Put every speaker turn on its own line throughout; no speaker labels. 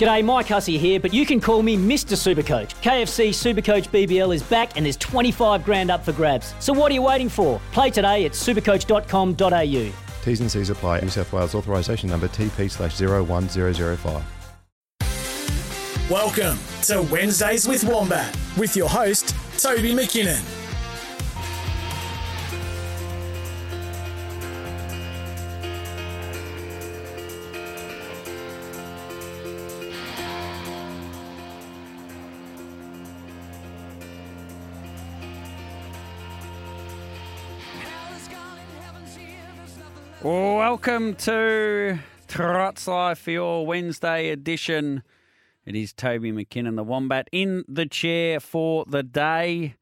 G'day, Mike Hussey here, but you can call me Mr. Supercoach. KFC Supercoach BBL is back and there's 25 grand up for grabs. So what are you waiting for? Play today at supercoach.com.au.
T's and C's apply. New South Wales authorisation number TP slash 01005.
Welcome to Wednesdays with Wombat with your host, Toby McKinnon.
Welcome to Trots Life for your Wednesday edition. It is Toby McKinnon, the Wombat, in the chair for the day.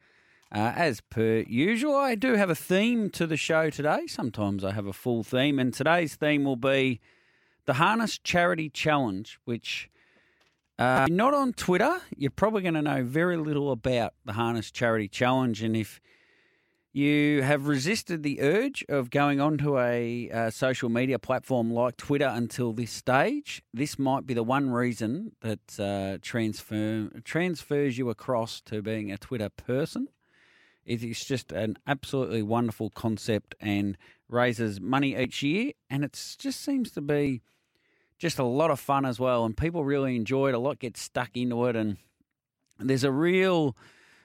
Uh, as per usual, I do have a theme to the show today. Sometimes I have a full theme, and today's theme will be the Harness Charity Challenge, which uh, not on Twitter, you're probably going to know very little about the Harness Charity Challenge. And if you have resisted the urge of going onto a uh, social media platform like Twitter until this stage. This might be the one reason that uh, transfer transfers you across to being a Twitter person. It is just an absolutely wonderful concept and raises money each year, and it just seems to be just a lot of fun as well. And people really enjoy it. A lot get stuck into it, and there's a real.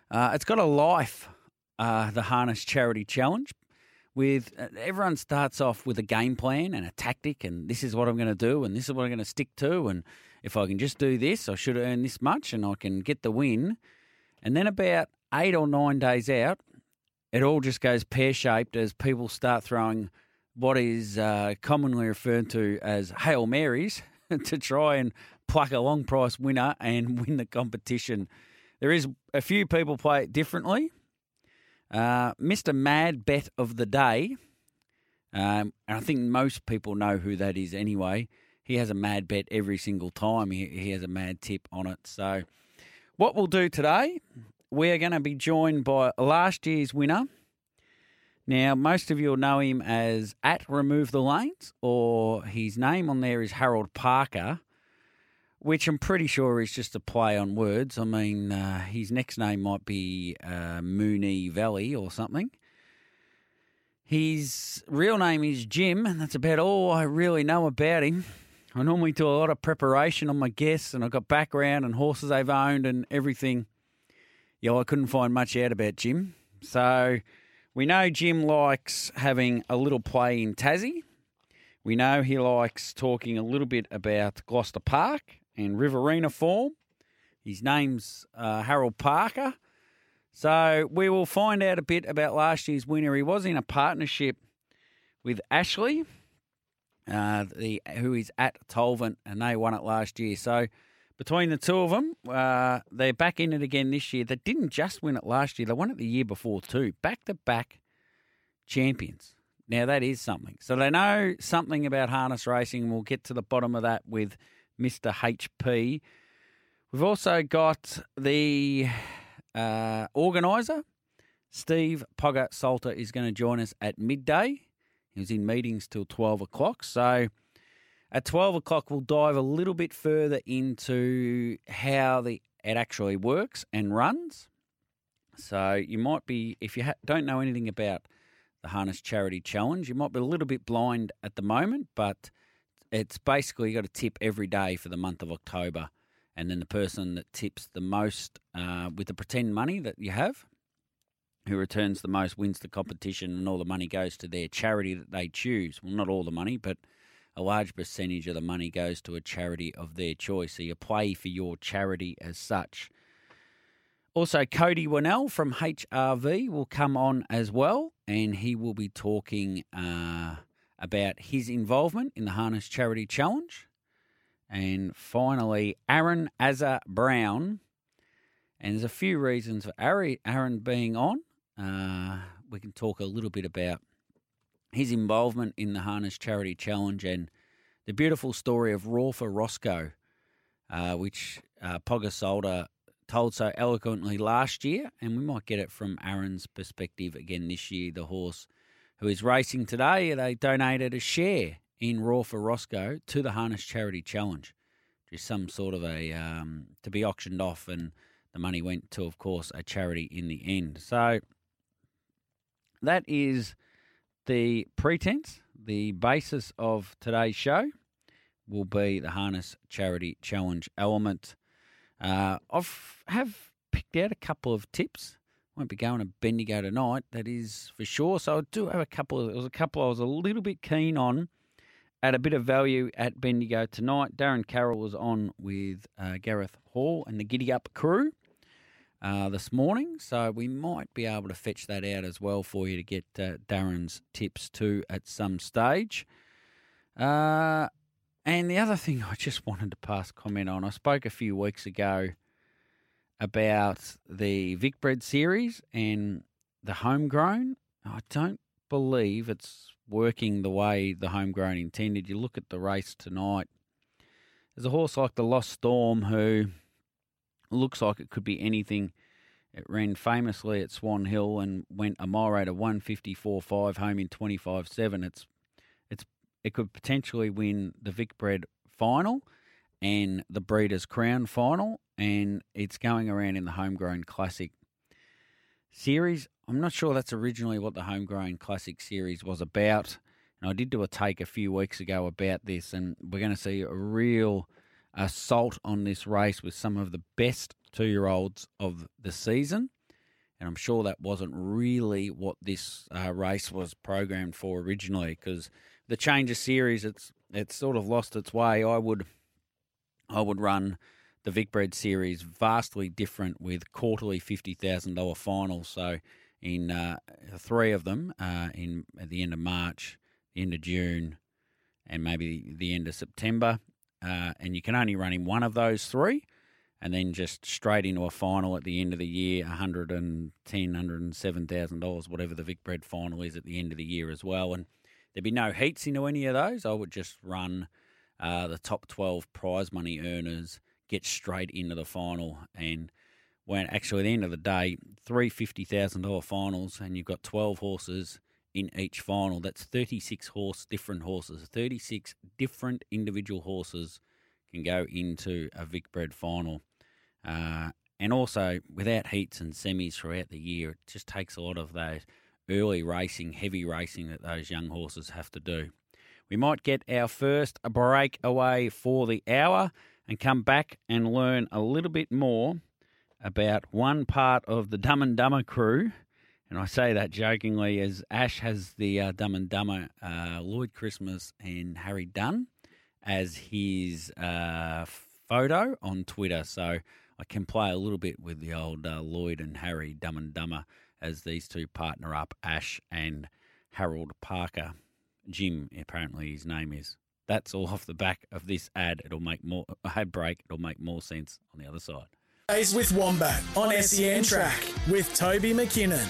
Uh, it's got a life uh, the Harness Charity Challenge. With uh, everyone starts off with a game plan and a tactic, and this is what I'm going to do, and this is what I'm going to stick to, and if I can just do this, I should earn this much, and I can get the win. And then about eight or nine days out, it all just goes pear shaped as people start throwing what is uh, commonly referred to as hail marys to try and pluck a long price winner and win the competition. There is a few people play it differently. Uh, Mr. Mad Bet of the Day, um, and I think most people know who that is anyway. He has a mad bet every single time. He, he has a mad tip on it. So, what we'll do today, we're going to be joined by last year's winner. Now, most of you will know him as at Remove the Lanes, or his name on there is Harold Parker, which I'm pretty sure is just a play on words. I mean, uh, his next name might be uh, Moonee Valley or something. His real name is Jim, and that's about all I really know about him. I normally do a lot of preparation on my guests, and I've got background and horses they've owned and everything. Yeah, I couldn't find much out about Jim. So we know Jim likes having a little play in Tassie. We know he likes talking a little bit about Gloucester Park and Riverina form. His name's uh, Harold Parker. So we will find out a bit about last year's winner. He was in a partnership with Ashley, uh, the who is at Tolvent, and they won it last year. So between the two of them, uh, they're back in it again this year. They didn't just win it last year; they won it the year before too. Back to back champions. Now that is something. So they know something about harness racing, and we'll get to the bottom of that with Mr. HP. We've also got the uh, organiser, Steve Pogger Salter, is going to join us at midday. He was in meetings till 12 o'clock. So at 12 o'clock, we'll dive a little bit further into how the it actually works and runs. So you might be, if you ha- don't know anything about the Harness Charity Challenge, you might be a little bit blind at the moment, but it's basically you got to tip every day for the month of October. And then the person that tips the most uh, with the pretend money that you have, who returns the most, wins the competition, and all the money goes to their charity that they choose. Well, not all the money, but a large percentage of the money goes to a charity of their choice. So you play for your charity as such. Also, Cody Winnell from HRV will come on as well, and he will be talking uh, about his involvement in the Harness Charity Challenge. And finally, Aaron Azza Brown And there's a few reasons for Aaron being on. Uh, we can talk a little bit about his involvement in the Harness Charity Challenge and the beautiful story of Raufa Roscoe, uh, which uh, Pogger Salter told so eloquently last year, and we might get it from Aaron's perspective again this year. The horse who is racing today, they donated a share in Raw for Roscoe to the Harness Charity Challenge, just some sort of a um, to be auctioned off, and the money went to, of course, a charity in the end. So that is the pretense, the basis of today's show will be the Harness Charity Challenge element. Uh, I've have picked out a couple of tips. Won't be going to Bendigo tonight, that is for sure. So I do have a couple. There was a couple I was a little bit keen on at a bit of value at Bendigo tonight. Darren Carroll was on with uh, Gareth Hall and the Giddy Up crew uh, this morning, so we might be able to fetch that out as well for you to get uh, Darren's tips too at some stage. Uh, and the other thing I just wanted to pass comment on, I spoke a few weeks ago about the Vicbred series and the homegrown. I don't believe it's working the way the homegrown intended. You look at the race tonight. There's a horse like the Lost Storm who looks like it could be anything. It ran famously at Swan Hill and went a mile rate of 154.5 home in 25.7. It's it's it could potentially win the Vicbred final and the Breeders' Crown final, and it's going around in the Homegrown Classic series. I'm not sure that's originally what the Homegrown Classic series was about. And I did do a take a few weeks ago about this, and we're going to see a real assault on this race with some of the best two year olds of the season. And I'm sure that wasn't really what this uh, race was programmed for originally because the change of series, it's it's sort of lost its way. I would I would run the Vicbred series vastly different with quarterly fifty thousand dollar finals. So in uh, three of them uh, in at the end of March, the end of June, and maybe the end of September, uh, and you can only run in one of those three. And then just straight into a final at the end of the year, $110,000, $107,000, whatever the Vicbred final is at the end of the year as well. And there'd be no heats into any of those. I would just run uh, the top 12 prize money earners, get straight into the final. And when actually at the end of the day, three $50,000 finals, and you've got 12 horses in each final. That's 36 horse, different horses, 36 different individual horses can go into a Vic Bred final. Uh, and also, without heats and semis throughout the year, it just takes a lot of those early racing, heavy racing that those young horses have to do. We might get our first break away for the hour and come back and learn a little bit more about one part of the Dumb and Dumber crew. And I say that jokingly as Ash has the uh, Dumb and Dumber uh, Lloyd Christmas and Harry Dunn as his uh, photo on Twitter. So I can play a little bit with the old uh, Lloyd and Harry Dumb and Dumber as these two partner up, Ash and Harold Parker. Jim, apparently his name is. That's all off the back of this ad. It'll make more ad break. It'll make more sense on the other side.
Days with Wombat on SEN Track with Toby McKinnon.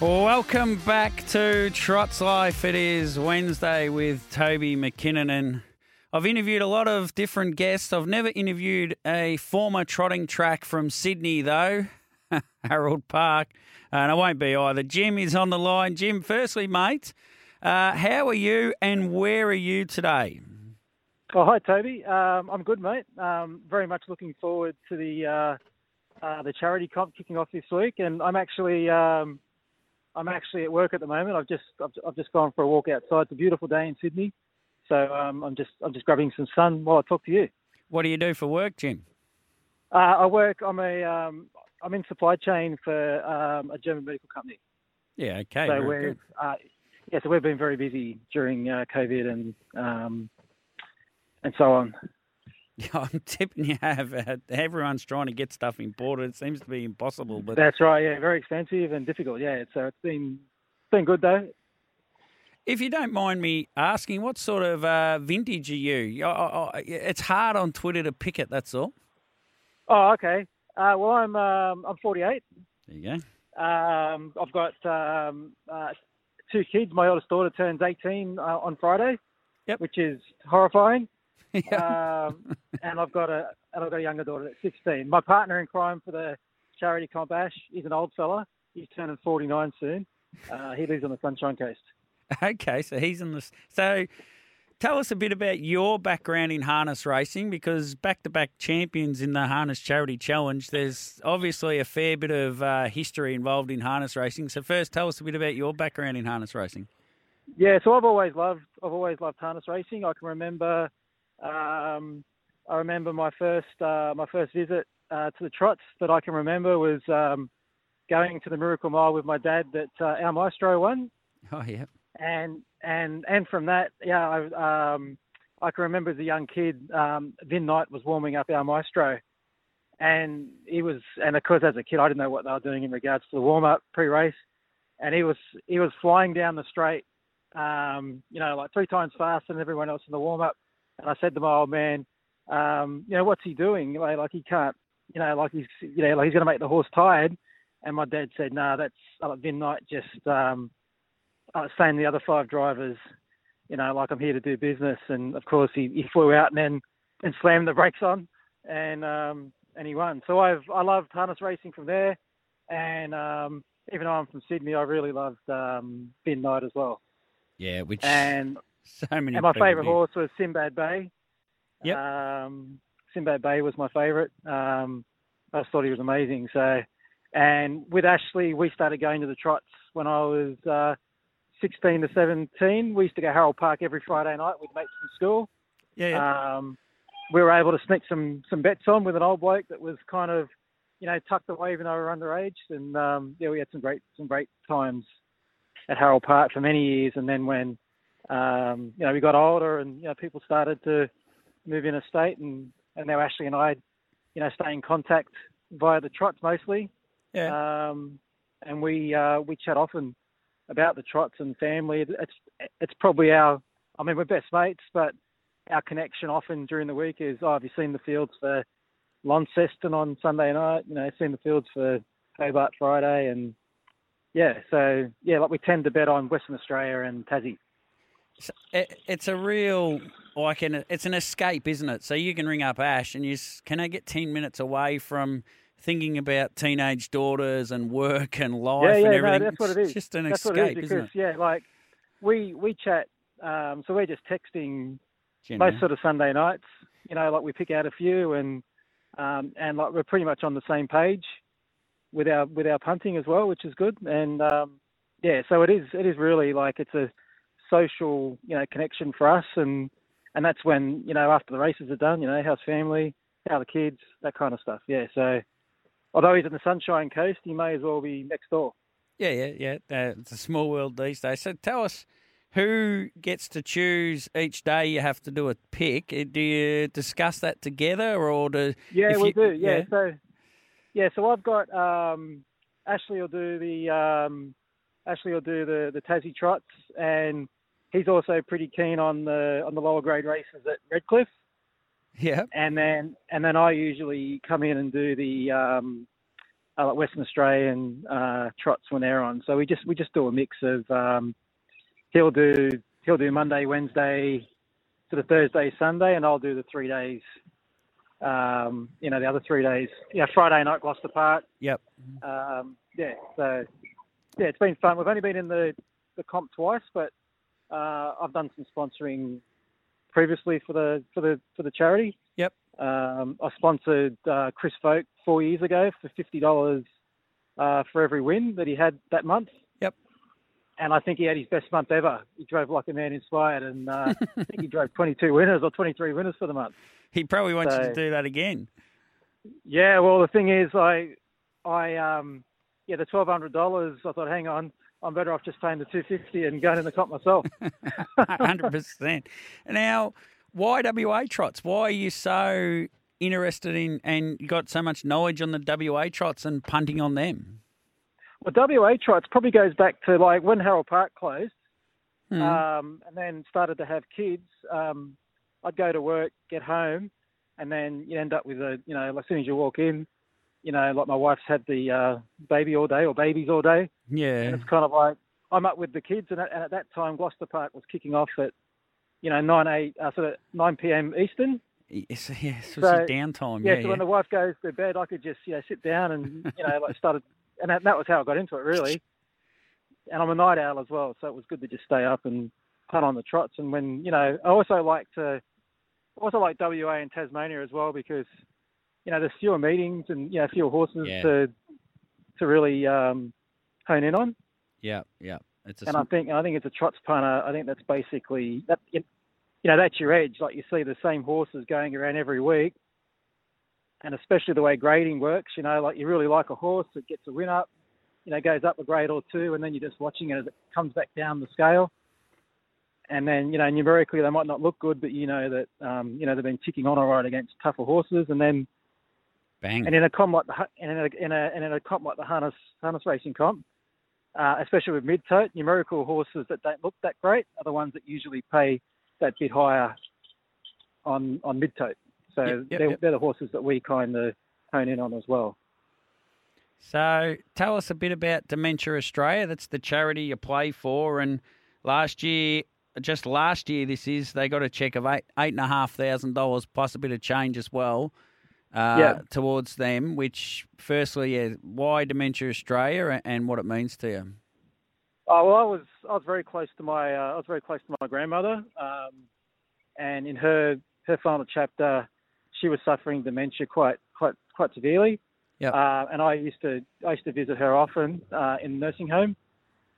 Welcome back to Trots Life. It is Wednesday with Toby McKinnon and I've interviewed a lot of different guests. I've never interviewed a former trotting track from Sydney, though, Harold Park, and I won't be either. Jim is on the line. Jim, firstly, mate, uh, how are you and where are you today?
Oh, hi, Toby. Um, I'm good, mate. Um, very much looking forward to the uh, uh, the charity comp kicking off this week, and I'm actually um, I'm actually at work at the moment. I've just I've, I've just gone for a walk outside. It's a beautiful day in Sydney. So um, I'm just I'm just grabbing some sun while I talk to you.
What do you do for work, Jim?
Uh, I work. I'm a um, I'm in supply chain for um, a German medical company.
Yeah. Okay.
So we're uh, yeah. So we've been very busy during uh, COVID and um, and so on.
Yeah, I'm tipping you have. Uh, everyone's trying to get stuff imported. It seems to be impossible. But
that's right. Yeah, very expensive and difficult. Yeah. So it's been been good though.
If you don't mind me asking, what sort of uh, vintage are you? I, I, I- it's hard on Twitter to pick it. That's all.
Oh, okay. Uh, well, I'm um, I'm 48.
There you go.
Um, I've got um, uh, two kids. My oldest daughter turns 18 uh, on Friday,
Yep.
which is horrifying.
Yeah.
um, and I've got a and I've got a younger daughter at 16. My partner in crime for the charity comp Ash is an old fella. He's turning 49 soon. Uh, he lives on the Sunshine Coast.
Okay, so he's in the. So tell us a bit about your background in harness racing because back to back champions in the Harness Charity Challenge, there's obviously a fair bit of uh, history involved in harness racing. So, first, tell us a bit about your background in harness racing.
Yeah, so I've always loved I've always loved harness racing. I can remember um, I remember my first uh, my first visit uh, to the trots that I can remember was um, going to the Miracle Mile with my dad that uh, our Maestro won,
Oh, yeah.
and and and from that, yeah, I um, I can remember as a young kid, um, Vin Knight was warming up our Maestro, and he was, and of course as a kid I didn't know what they were doing in regards to the warm up pre-race, and he was he was flying down the straight, um, you know, like three times faster than everyone else in the warm up, and I said to my old man, um, you know, what's he doing? Like, like he can't, you know, like he's, you know, like he's going to make the horse tired. And my dad said, no, nah, that's Vin Knight just um, uh, saying the other five drivers, you know, like I'm here to do business. And of course, he, he flew out and then and slammed the brakes on, and um, and he won. So I've I loved harness racing from there, and um, even though I'm from Sydney, I really loved um, Vin Knight as well.
Yeah, which
And
so many
and my favourite horse was Sinbad Bay.
Yep.
Um, Sinbad Bay was my favourite. Um, I just thought he was amazing. So, and with Ashley, we started going to the trots when I was uh, 16 to 17. We used to go Harold Park every Friday night with mates from school.
Yeah, yeah.
Um, we were able to sneak some some bets on with an old bloke that was kind of, you know, tucked away even though we were underage. And um, yeah, we had some great some great times at Harold Park for many years. And then when um, you know we got older and you know people started to move in a state and and now Ashley and I, you know, stay in contact via the trots mostly.
yeah.
Um, and we uh, we chat often about the trots and family. It's it's probably our I mean we're best mates, but our connection often during the week is oh have you seen the fields for Launceston on Sunday night? You know, seen the fields for Hobart Friday, and yeah, so yeah, like we tend to bet on Western Australia and Tassie.
It, it's a real like an it's an escape, isn't it? So you can ring up Ash and you can I get ten minutes away from thinking about teenage daughters and work and life
yeah, yeah,
and everything.
no, that's what it
It's just an
that's
escape,
is because yeah, like we we chat. Um, so we're just texting most sort of Sunday nights. You know, like we pick out a few and um, and like we're pretty much on the same page with our with our punting as well, which is good. And um, yeah, so it is it is really like it's a social you know connection for us, and and that's when you know after the races are done, you know, how's family, how are the kids, that kind of stuff. Yeah, so although he's in the Sunshine Coast, he may as well be next door.
Yeah, yeah, yeah. Uh, it's a small world these days. So tell us who gets to choose each day you have to do a pick. Uh, Do you discuss that together or do
Yeah, we
you-
do. Yeah.
yeah.
So, yeah. So I've got um, Ashley will do the um, Ashley will do the the Tassie trots, and he's also pretty keen on the on the lower grade races at Redcliffe.
Yeah.
And then and then I usually come in and do the um, uh, like Western Australian uh, trots when they're on. So we just we just do a mix of um, he'll do he'll do Monday, Wednesday, to the Thursday, Sunday, and I'll do the three days. Um, you know, the other three days. Yeah, Friday night Gloucester Park.
Yep.
Um, yeah, so yeah, it's been fun. We've only been in the the comp twice, but uh, I've done some sponsoring previously for the for the for the charity.
Yep.
Um, I sponsored uh, Chris Folk four years ago for fifty dollars uh, for every win that he had that month.
Yep.
And I think he had his best month ever. He drove like a man inspired, and uh, I think he drove 22 winners or 23 winners for the month.
He probably wants you to do that again.
Yeah, well, the thing is, I, I, um, yeah, the twelve hundred dollars. I thought, hang on, I'm better off just paying the two fifty and going in the cop myself.
Hundred percent. Now, why WA trots? Why are you so interested in and got so much knowledge on the WA trots and punting on them?
Well, WA trots probably goes back to like when Harold Park closed. um, and then started to have kids, um, I'd go to work, get home, and then you end up with a, you know, as soon as you walk in, you know, like my wife's had the uh, baby all day or babies all day,
Yeah.
and it's kind of like I'm up with the kids, and at, and at that time Gloucester Park was kicking off at, you know, nine eight, uh, sort of nine p.m. Eastern.
It's, yeah, so it's
So,
downtime.
Yeah,
Yeah,
so when the wife goes to bed, I could just you know sit down and you know like started, and that, that was how I got into it really. And I'm a night owl as well, so it was good to just stay up and punt on the trots. And when you know, I also like to, I also like WA and Tasmania as well because you know there's fewer meetings and you know fewer horses
Yeah.
to to really um, hone in on.
yeah, yeah. It's a
And I think I think it's a trots punter. I think that's basically that. You know, that's your edge. Like you see the same horses going around every week, and especially the way grading works. You know, like you really like a horse, it gets a win up, you know, goes up a grade or two, and then you're just watching it as it comes back down the scale. And then you know, numerically they might not look good, but you know that um, you know they've been ticking on all right against tougher horses, and then
bang.
and in a comp like the and in a in a, and in a comp like the harness harness racing comp, uh, especially with mid tote, numerical horses that don't look that great are the ones that usually pay that bit higher on on mid tote. So
Yep, yep,
they're,
yep.
they're the horses that we kind of hone in on as well.
So tell us a bit about Dementia Australia. That's the charity you play for. And last year, just last year, this is they got a check of eight eight and a half thousand dollars plus a bit of change as well. Uh,
Yeah.
towards them, which firstly, yeah, why Dementia Australia and, and what it means to you.
Oh well, I was I was very close to my uh, I was very close to my grandmother, um, and in her her final chapter, she was suffering dementia quite quite quite severely.
Yep.
Uh, and I used to I used to visit her often uh, in the nursing home,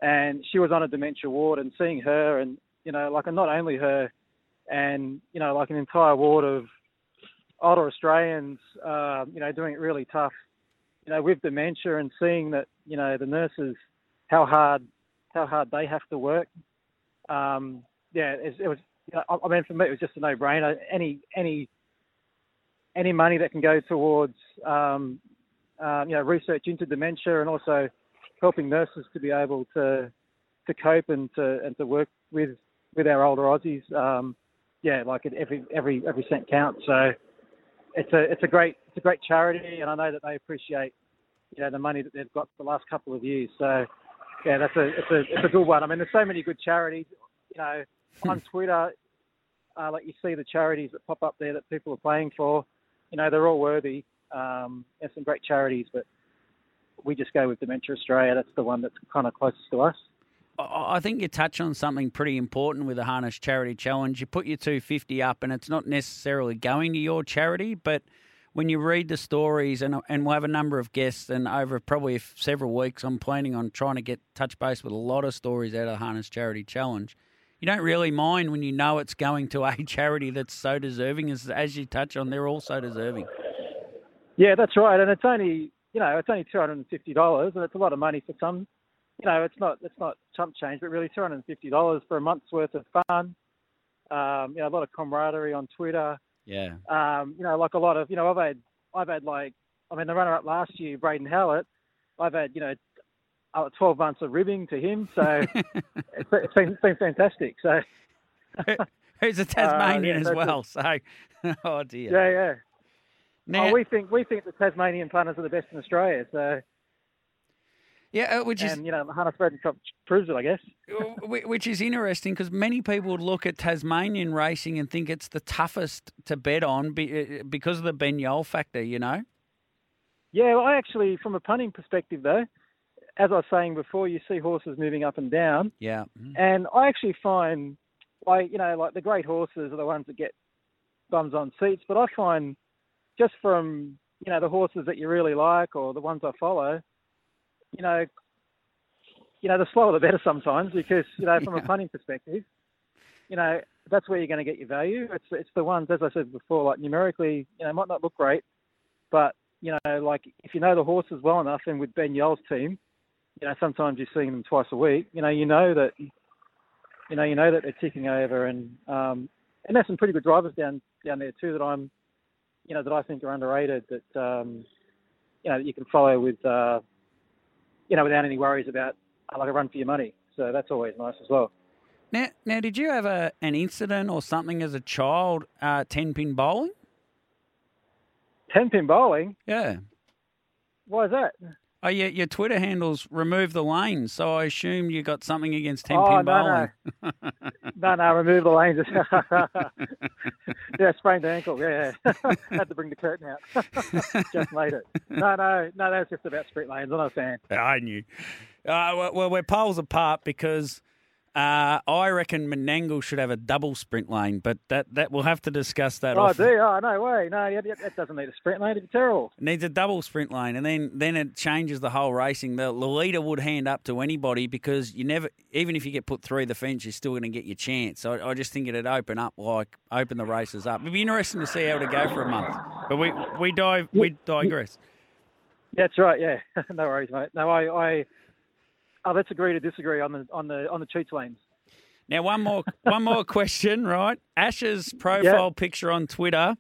and she was on a dementia ward. And seeing her, and you know, like and not only her, and you know, like an entire ward of older Australians, uh, you know, doing it really tough, you know, with dementia, and seeing that you know the nurses how hard how hard they have to work. Um, yeah, it, it was. You know, I I mean, for me, it was just a no-brainer. Any any any money that can go towards um, um, you know research into dementia and also helping nurses to be able to to cope and to and to work with with our older Aussies. Um, yeah, like every every every cent counts. So it's a it's a great it's a great charity, and I know that they appreciate you know the money that they've got for the last couple of years. So yeah, that's a it's a it's a good one. I mean, there's so many good charities. You know, on Twitter, uh, like you see the charities that pop up there that people are playing for. You know, they're all worthy. Um, there's some great charities, but we just go with Dementia Australia. That's the one that's kind of closest to us.
I think you touch on something pretty important with the Harness Charity Challenge. You put your 250 up, and it's not necessarily going to your charity, but when you read the stories, and and we'll have a number of guests, and over probably several weeks, I'm planning on trying to get touch base with a lot of stories out of the Harness Charity Challenge. You don't really mind when you know it's going to a charity that's so deserving, as as you touch on, they're all so deserving.
Yeah, that's right. And it's only you know it's only two hundred and fifty dollars, and it's a lot of money for some. You know, it's not it's not chump change, but really two hundred and fifty dollars for a month's worth of fun. Um, you know, a lot of camaraderie on Twitter.
Yeah,
Um, you know, like a lot of you know, I've had I've had like I mean the runner up last year, Braden Hallett. I've had you know uh, twelve months of ribbing to him, so it's, it's been, it's been fantastic. So
who's a Tasmanian
yeah,
as well. So, oh dear.
yeah, yeah.
Now,
oh, we think we think the Tasmanian punters are the best in Australia. So
yeah, uh, which is
and you know, Harness Breton proves it, I guess.
Which is interesting because many people would look at Tasmanian racing and think it's the toughest to bet on uh, because of the Ben Yole factor, you know?
Yeah, well, I actually, from a punting perspective, though, as I was saying before, you see horses moving up and down,
Yeah.
and I actually find, like you know, like the great horses are the ones that get bums on seats. But I find, just from you know the horses that you really like or the ones I follow, you know, you know the slower the better sometimes because you know from a punting perspective, you know that's where you're going to get your value. It's it's the ones as I said before, like numerically, you know, might not look great, but you know, like if you know the horses well enough, and with Ben Yole's team, you know, sometimes you're seeing them twice a week. You know, you know that, you know, you know that they're ticking over, and um, and there's some pretty good drivers down down there too that I'm, you know, that I think are underrated. That um, you know that you can follow with, uh, you know, without any worries about uh, like a run for your money. So that's always nice as well.
Now, now, did you have a an incident or something as a child? Uh, ten pin bowling.
Ten pin bowling.
Yeah.
Why is that?
Oh, yeah. Your Twitter handles remove the lanes, so I assume you got something against ten
Oh,
pin
no,
bowling.
no. No, no, remove the lanes. yeah, sprained ankle. Yeah, yeah. had to bring the curtain out. just made it. No, no, no. That's just about sprint lanes. I'm not a fan.
I knew. Uh, well, we're poles apart because uh, I reckon Menangle should have a double sprint lane, but that, that we'll have to discuss that.
Oh,
off.
do? Oh, no way. No, yeah, yeah, that doesn't need a sprint lane. It's terrible.
It needs a double sprint lane, and then then it changes the whole racing. The, the leader would hand up to anybody because you never, even if you get put through the fence, you're still going to get your chance. So I, I just think it'd open up, like open the races up. It'd be interesting to see how to go for a month. But we we dive we digress.
That's right. Yeah, no worries, mate. No, I, I, oh, let's agree to disagree on the on the on the cheats lanes.
Now one more one more question, right? Ash's profile picture on Twitter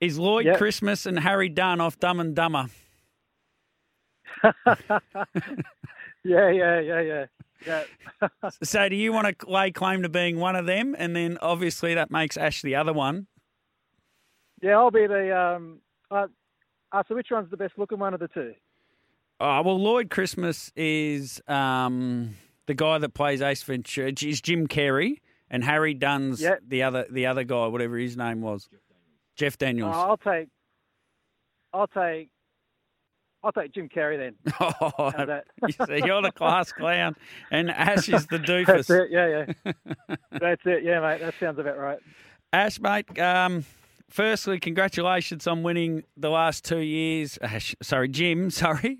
is Lloyd
Yep.
Christmas and Harry Dunn off Dumb and Dumber.
Yeah, yeah, yeah, yeah, yeah.
So do you want to lay claim to being one of them? And then obviously that makes Ash the other one.
yeah, I'll be the. Um, uh, uh, so which one's the best looking one of the two?
Oh, well, Lloyd Christmas is um, the guy that plays Ace Ventura. Is Jim Carrey, and Harry Dunn's
Yep.
the other the other guy, whatever his name was, Jeff
Oh,
Daniels.
I'll take. I'll take. I'll take Jim Carrey then.
Oh,
that?
you see, you're the class clown, and Ash is the doofus.
That's it. Yeah, yeah. That's it. Yeah, mate. That sounds about right.
Ash, mate, um, firstly, congratulations on winning the last two years. Ash, sorry, Jim, sorry.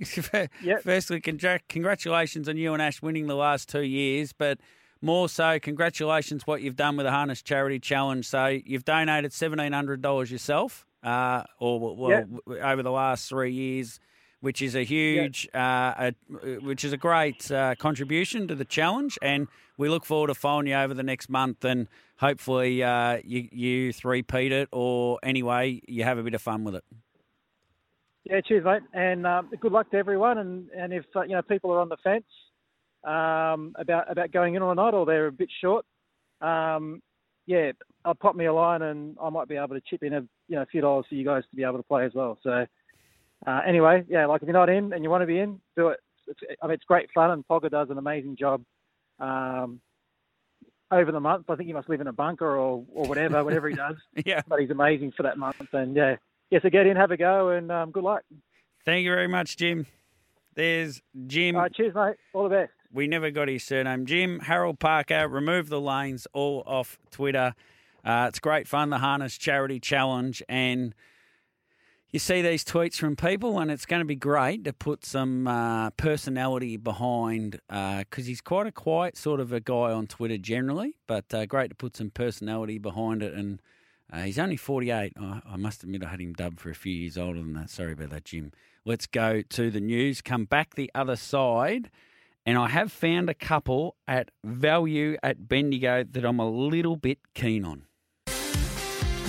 Yep.
Firstly, congra- congratulations on you and Ash winning the last two years, but more so, congratulations what you've done with the Harness Charity Challenge. So you've donated $1,700 yourself, uh, or well,
Yep.
over the last three years. Which is a huge, uh, a, which is a great uh, contribution to the challenge, and we look forward to following you over the next month, and hopefully uh, you you three-peat it, or anyway you have a bit of fun with it.
Yeah, cheers, mate, and um, good luck to everyone. And, and if uh, you know people are on the fence um, about about going in or not, or they're a bit short, um, yeah, I'll pop me a line, and I might be able to chip in a you know a few dollars for you guys to be able to play as well. So uh, anyway, yeah, like if you're not in and you want to be in, do it. It's, I mean, it's great fun, and Pogger does an amazing job. Um, over the month, I think he must live in a bunker or, or whatever, whatever he does.
Yeah.
But he's amazing for that month, and yeah, yeah. So get in, have a go, and um, good luck.
Thank you very much, Jim. There's Jim.
All right, cheers, mate. All the best.
We never got his surname. Jim Harold Parker. Remove the lanes all off Twitter. Uh, it's great fun. The Harness Charity Challenge, and you see these tweets from people, and it's going to be great to put some uh, personality behind because he's quite a quiet sort of a guy on Twitter generally, but uh, great to put some personality behind it. And uh, he's only 48. I, I must admit, I had him dubbed for a few years older than that. Sorry about that, Jim. Let's go to the news. Come back the other side. And I have found a couple at value at Bendigo that I'm a little bit keen on.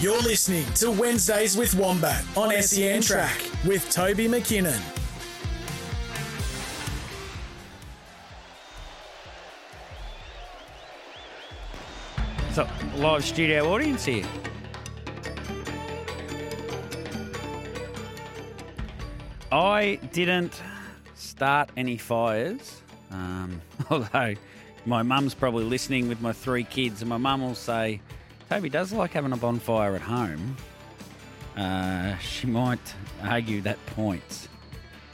You're listening to Wednesdays with Wombat on SEN Track with Toby McKinnon.
So, live studio audience here. I didn't start any fires, um, although my mum's probably listening with my three kids, and my mum will say, Toby does like having a bonfire at home. Uh, she might argue that point.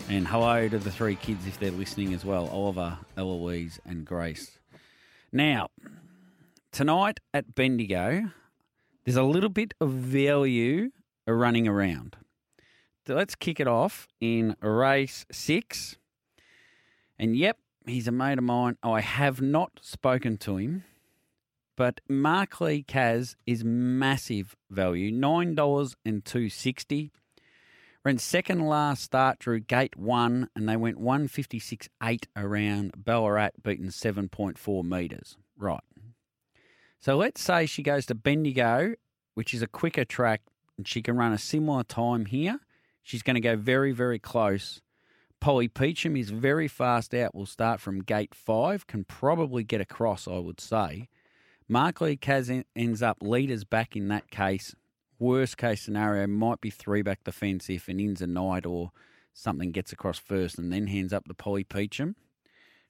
And hello to the three kids if they're listening as well Oliver, Eloise, and Grace. Now, tonight at Bendigo, there's a little bit of value running around. So let's kick it off in race six. And yep, he's a mate of mine. I have not spoken to him, but Mark Lee Kaz is massive value nine dollars and two sixty. Ran second last start, drew gate one, and they went one fifty six eight around Ballarat, beaten seven point four meters. Right. So let's say she goes to Bendigo, which is a quicker track, and she can run a similar time here. She's going to go very, very close. Polly Peachum is very fast out. Will start from gate five. Can probably get across, I would say. Markley Kaz en- ends up leaders back in that case. Worst case scenario might be three back the fence if an ins a night or something gets across first and then hands up the Polly Peachum.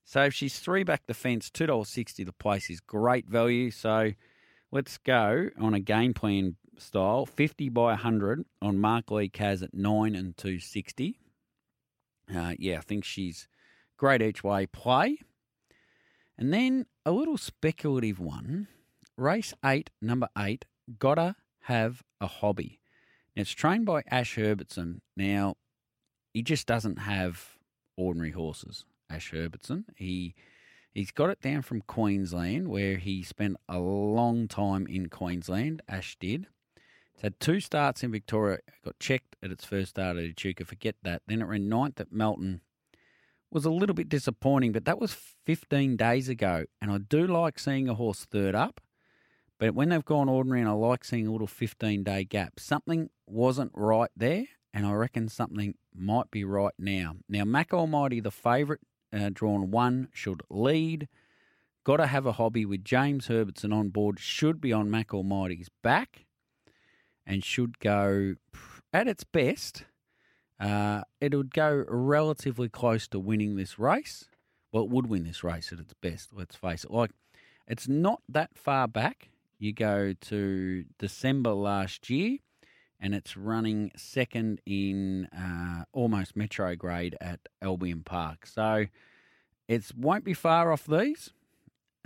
So if she's three back the fence, two dollars sixty the place is great value. So let's go on a game plan style, fifty by hundred on Mark Lee Kaz at nine and two sixty. Uh, yeah, I think she's great each way play. And then a little speculative one. Race eight, number eight, gotta have a hobby. Now, it's trained by Ash Herbertson. Now, he just doesn't have ordinary horses, Ash Herbertson. He he's got it down from Queensland, where he spent a long time in Queensland. Ash did. It's had two starts in Victoria. Got checked at its first start at Echuca. Forget that. Then it ran ninth at Melton. Was a little bit disappointing, but that was 15 days ago. And I do like seeing a horse third up. But when they've gone ordinary, and I like seeing a little 15 day gap, something wasn't right there, and I reckon something might be right now. Now, Mac Almighty, the favourite, uh, drawn one, should lead. Got to have a hobby with James Herbertson on board, should be on Mac Almighty's back, and should go at its best. Uh, it would go relatively close to winning this race. Well, it would win this race at its best, let's face it. Like, it's not that far back. You go to December last year, and it's running second in uh, almost metro grade at Albion Park. So it won't be far off these.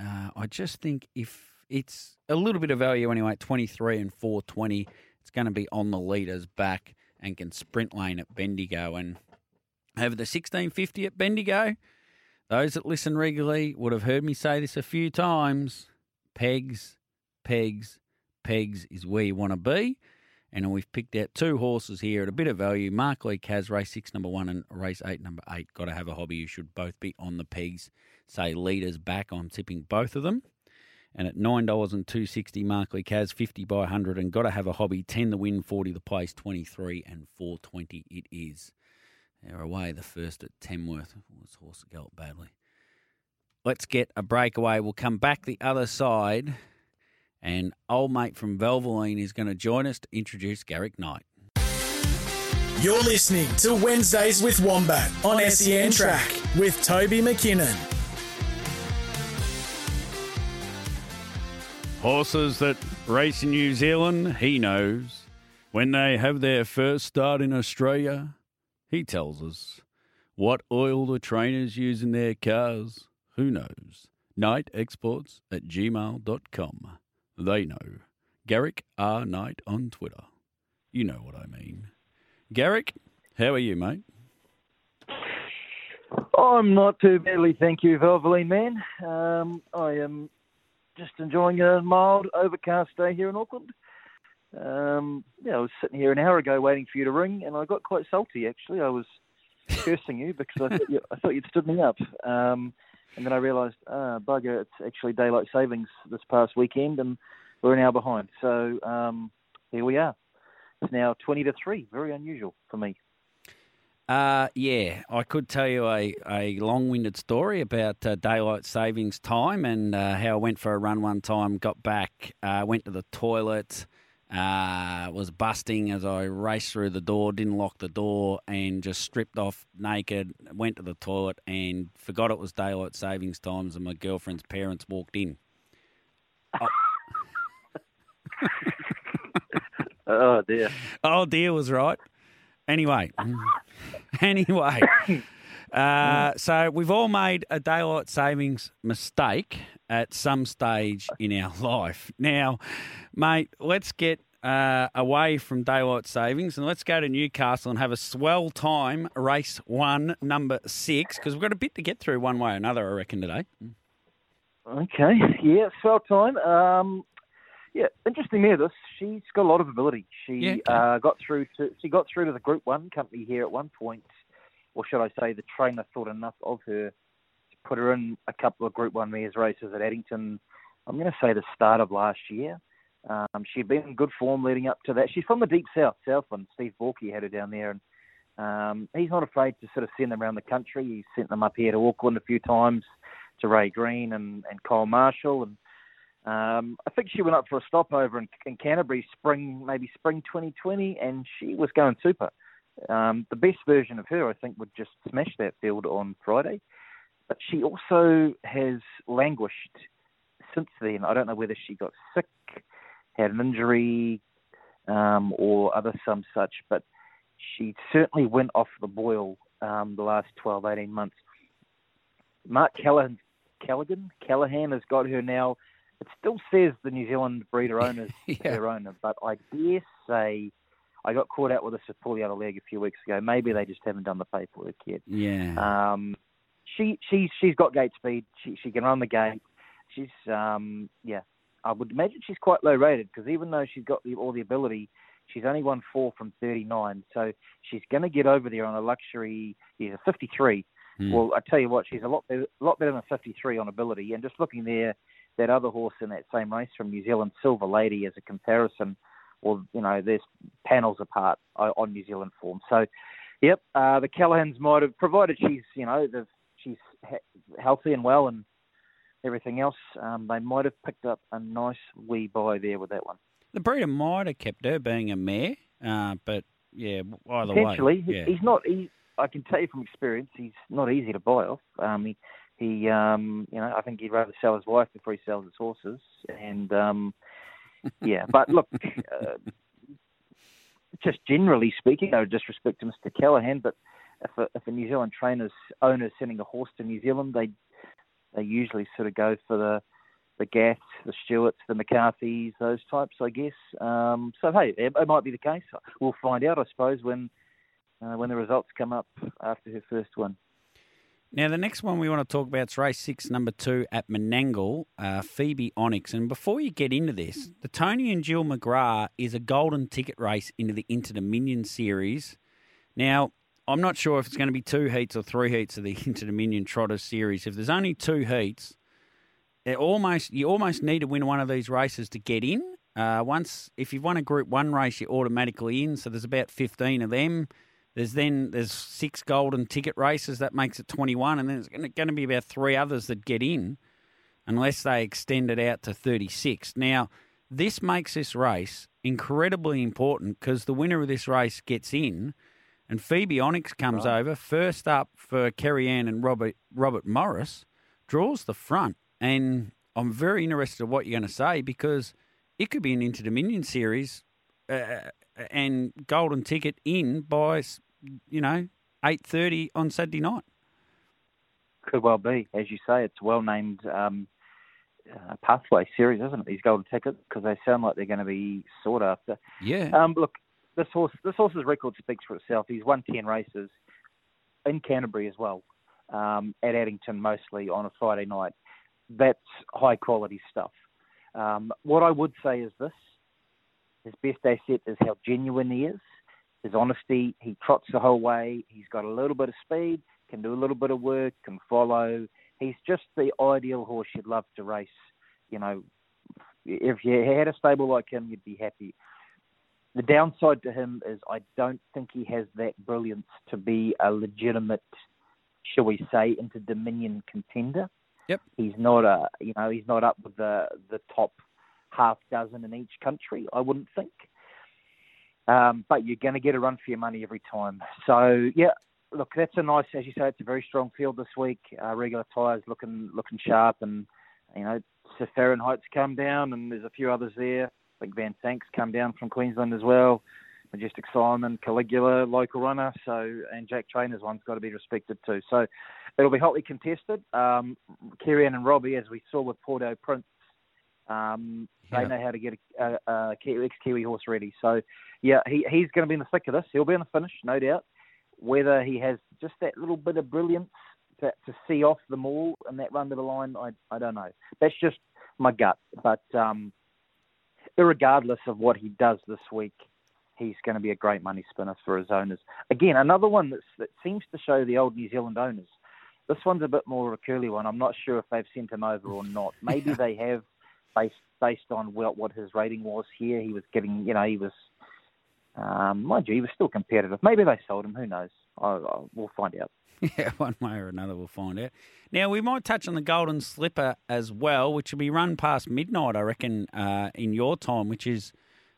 Uh, I just think if it's a little bit of value anyway, 23 and 420, it's going to be on the leaders back and can sprint lane at Bendigo. And over the 1650 at Bendigo, those that listen regularly would have heard me say this a few times. Pegs, pegs, pegs is where you want to be. And we've picked out two horses here at a bit of value. Mark Lee Kaz, race six, number one, and race eight, number eight. Got to have a hobby. You should both be on the pegs. Say leaders back. I'm tipping both of them. And at nine dollars and two sixty, Markley Kaz fifty by hundred, and got to have a hobby. Ten the win, forty the place, twenty three and four twenty. It is. They're away the first at Tamworth. This horse galloped badly. Let's get a breakaway. We'll come back the other side, and old mate from Valvoline is going to join us to introduce Garrick Knight.
You're listening to Wednesdays with Wombat on SEN Track with Toby McKinnon.
Horses that race in New Zealand, he knows. When they have their first start in Australia, he tells us. What oil the trainers use in their cars, who knows? Nightexports at gmail.com. They know. Garrick R. Knight on Twitter. You know what I mean. Garrick, how are you, mate?
I'm not too badly, thank you, Valvoline man. Um, I am just enjoying a mild, overcast day here in Auckland. Um, yeah, I was sitting here an hour ago waiting for you to ring, and I got quite salty. Actually, I was cursing you because I thought, you, I thought you'd stood me up, um, and then I realised, ah, bugger, it's actually daylight savings this past weekend, and we're an hour behind. So um, here we are. It's now twenty to three. Very unusual for me.
Uh, yeah, I could tell you a, a long winded story about uh, daylight savings time and uh, how I went for a run one time, got back, uh, went to the toilet, uh, was busting as I raced through the door, didn't lock the door, and just stripped off naked, went to the toilet and forgot it was daylight savings times, and my girlfriend's parents walked in.
Oh dear.
Oh, dear was right. Anyway, anyway, uh, so we've all made a daylight savings mistake at some stage in our life. Now, mate, let's get uh, away from daylight savings and let's go to Newcastle and have a swell time. Race one, number six, because we've got a bit to get through one way or another, I reckon today.
Okay, yeah, swell time. Um, yeah, interesting there. This she's got a lot of ability. She
Yeah, okay.
uh, got through to she got through to the Group One company here at one point, or should I say, the trainer thought enough of her to put her in a couple of Group One mares races at Addington. I'm going to say the start of last year. Um, she'd been in good form leading up to that. She's from the deep south, Southland. Steve Borky had her down there, and um, he's not afraid to sort of send them around the country. He's sent them up here to Auckland a few times to Ray Green and, and Kyle Marshall, and Um, I think she went up for a stopover in, in Canterbury spring, maybe spring 2020, and she was going super. Um, the best version of her, I think, would just smash that field on Friday. But she also has languished since then. I don't know whether she got sick, had an injury, um, or other some such, but she certainly went off the boil um, the last 12, 18 months. Mark Callahan, Callaghan, Callahan has got her now. It still says the New Zealand breeder owner is
Yeah.
her owner, but I dare say I got caught out with this with Paulie leg a few weeks ago. Maybe they just haven't done the paperwork yet.
Yeah.
Um, she she's she's got gate speed. She she can run the gate. She's um yeah. I would imagine she's quite low rated because even though she's got the, all the ability, she's only won four from 39. So she's going to get over there on a luxury. She's a 53.
Hmm.
Well, I tell you what, she's a lot better, lot better than 53 on ability. And just looking there, that other horse in that same race from New Zealand, Silver Lady, as a comparison, well, you know, there's panels apart on New Zealand form. So, yep, uh, the Callahans might have, provided she's, you know, they've, she's he- healthy and well and everything else, um, they might have picked up a nice wee buy there with that one.
The breeder might have kept her being a mare, uh, but yeah, either way. Yeah.
he's not. He, I can tell you from experience, he's not easy to buy off. Um, he, he, um, you know, I think he'd rather sell his wife before he sells his horses. And um, yeah, but look, uh, just generally speaking, no disrespect to Mr. Callahan, but if a, if a New Zealand trainer's owner is sending a horse to New Zealand, they they usually sort of go for the the Gaths, the Stewarts, the McCarthys, those types, I guess. Um, so hey, it, it might be the case. We'll find out, I suppose, when uh, when the results come up after her first one.
Now, the next one we want to talk about is race six, number two at Menangle, uh, Phoebe Onyx. And before you get into this, the Tony and Jill McGrath is a golden ticket race into the Inter Dominion series. Now, I'm not sure if it's going to be two heats or three heats of the Inter Dominion Trotter series. If there's only two heats, it almost you almost need to win one of these races to get in. Uh, once if you've won a Group One race, you're automatically in. So there's about 15 of them. There's then there's six golden ticket races that makes it 21, and then there's going to be about three others that get in, unless they extend it out to 36. Now, this makes this race incredibly important because the winner of this race gets in, and Phoebe Onyx comes over first up for Kerry Ann and Robert Robert Morris, draws the front, and I'm very interested in what you're going to say because it could be an Inter Dominion series uh, and golden ticket in by you know eight thirty on Saturday night.
Could well be, as you say, it's a well named um, uh, pathway series, isn't it? These golden tickets because they sound like they're going to be sought after.
Yeah,
Um, look, this horse, this horse's record speaks for itself. He's won ten races in Canterbury as well, um, at Addington mostly on a Friday night. That's high quality stuff. Um, what I would say is this: his best asset is how genuine he is, his honesty. He trots the whole way. He's got a little bit of speed, can do a little bit of work, can follow. He's just the ideal horse you'd love to race. You know, if you had a stable like him, you'd be happy. The downside to him is I don't think he has that brilliance to be a legitimate, shall we say, Inter Dominion contender.
Yep.
He's not a, you know, he's not up with the the top half dozen in each country. I wouldn't think. Um, but you're going to get a run for your money every time. So yeah, look, that's a nice, as you say, it's a very strong field this week. Uh, regular tyres looking looking sharp, and you know, Sir Fahrenheit's come down, and there's a few others there. I think Van Sank's come down from Queensland as well. Majestic Simon, Caligula, local runner. So and Jack Trainer's one's got to be respected too. So it'll be hotly contested. Um, Kieran and Robbie, as we saw with Porto Prince, um,
Yeah.
they know how to get a, a, a Kiwi, ex-Kiwi horse ready. So yeah, he he's going to be in the thick of this. He'll be in the finish, no doubt. Whether he has just that little bit of brilliance to, to see off them all in that run to the line, I I don't know. That's just my gut. But um, irregardless of what he does this week, he's going to be a great money spinner for his owners. Again, another one that's, that seems to show the old New Zealand owners. This one's a bit more of a curly one. I'm not sure if they've sent him over or not. Maybe they have, based based on well, what his rating was here. He was getting, you know, he was, um, mind you, he was still competitive. Maybe they sold him. Who knows? I, I, we'll find out.
Yeah, one way or another, we'll find out. Now, we might touch on the Golden Slipper as well, which will be run past midnight, I reckon, uh, in your time, which is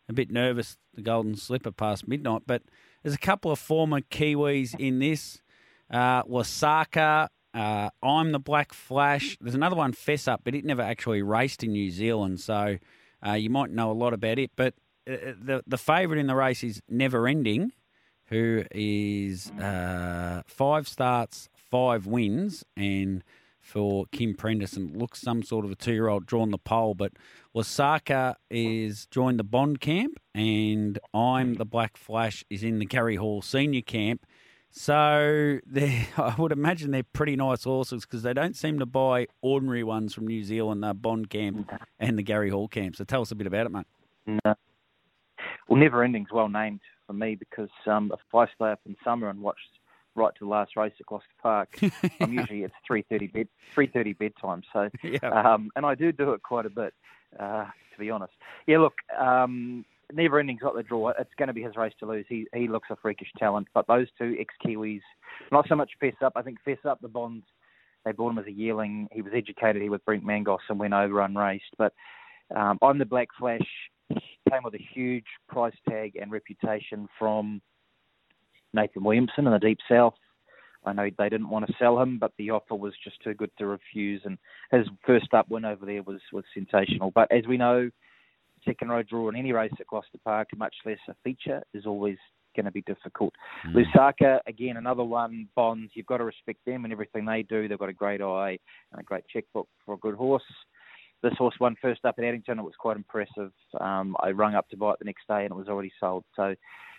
a bit nervous, the Golden Slipper past midnight. But there's a couple of former Kiwis in this. Uh, Wasaka, uh, I'm the Black Flash. There's another one, Fess Up, but it never actually raced in New Zealand, so uh, you might know a lot about it. But uh, the the favourite in the race is Never Ending who is uh, five starts, five wins, and for Kim Prentice, and looks some sort of a two year old drawn the pole. But Wasaka is joined the Bond camp, and I'm the Black Flash is in the Gary Hall senior camp. So I would imagine they're pretty nice horses because they don't seem to buy ordinary ones from New Zealand, the Bond camp and the Gary Hall camp. So tell us a bit about it, mate.
No. Well, Never Ending's well named for me because um, if I stay up in summer and watch right to the last race at Gloucester Park, I'm usually it's three thirty bed three thirty bedtime. So,
Yeah.
um, and I do do it quite a bit, uh, to be honest. Yeah, look, um, Never Ending's got the draw. It's going to be his race to lose. He he looks a freakish talent, but those two ex Kiwis, not so much Fess Up. I think Fess Up the Bonds. They bought him as a yearling. He was educated here with Brent Mangos and went over unraced. But um, I'm the Black Flash. Came with a huge price tag and reputation from Nathan Williamson in the Deep South. I know they didn't want to sell him, but the offer was just too good to refuse. And his first up win over there was was sensational. But as we know, second row draw in any race at Gloucester Park, much less a feature, is always going to be difficult. Lusaka, again, another one. Bonds, you've got to respect them and everything they do. They've got a great eye and a great checkbook for a good horse. This horse won first up at Addington. It was quite impressive. Um, I rung up to buy it the next day and it was already sold. So,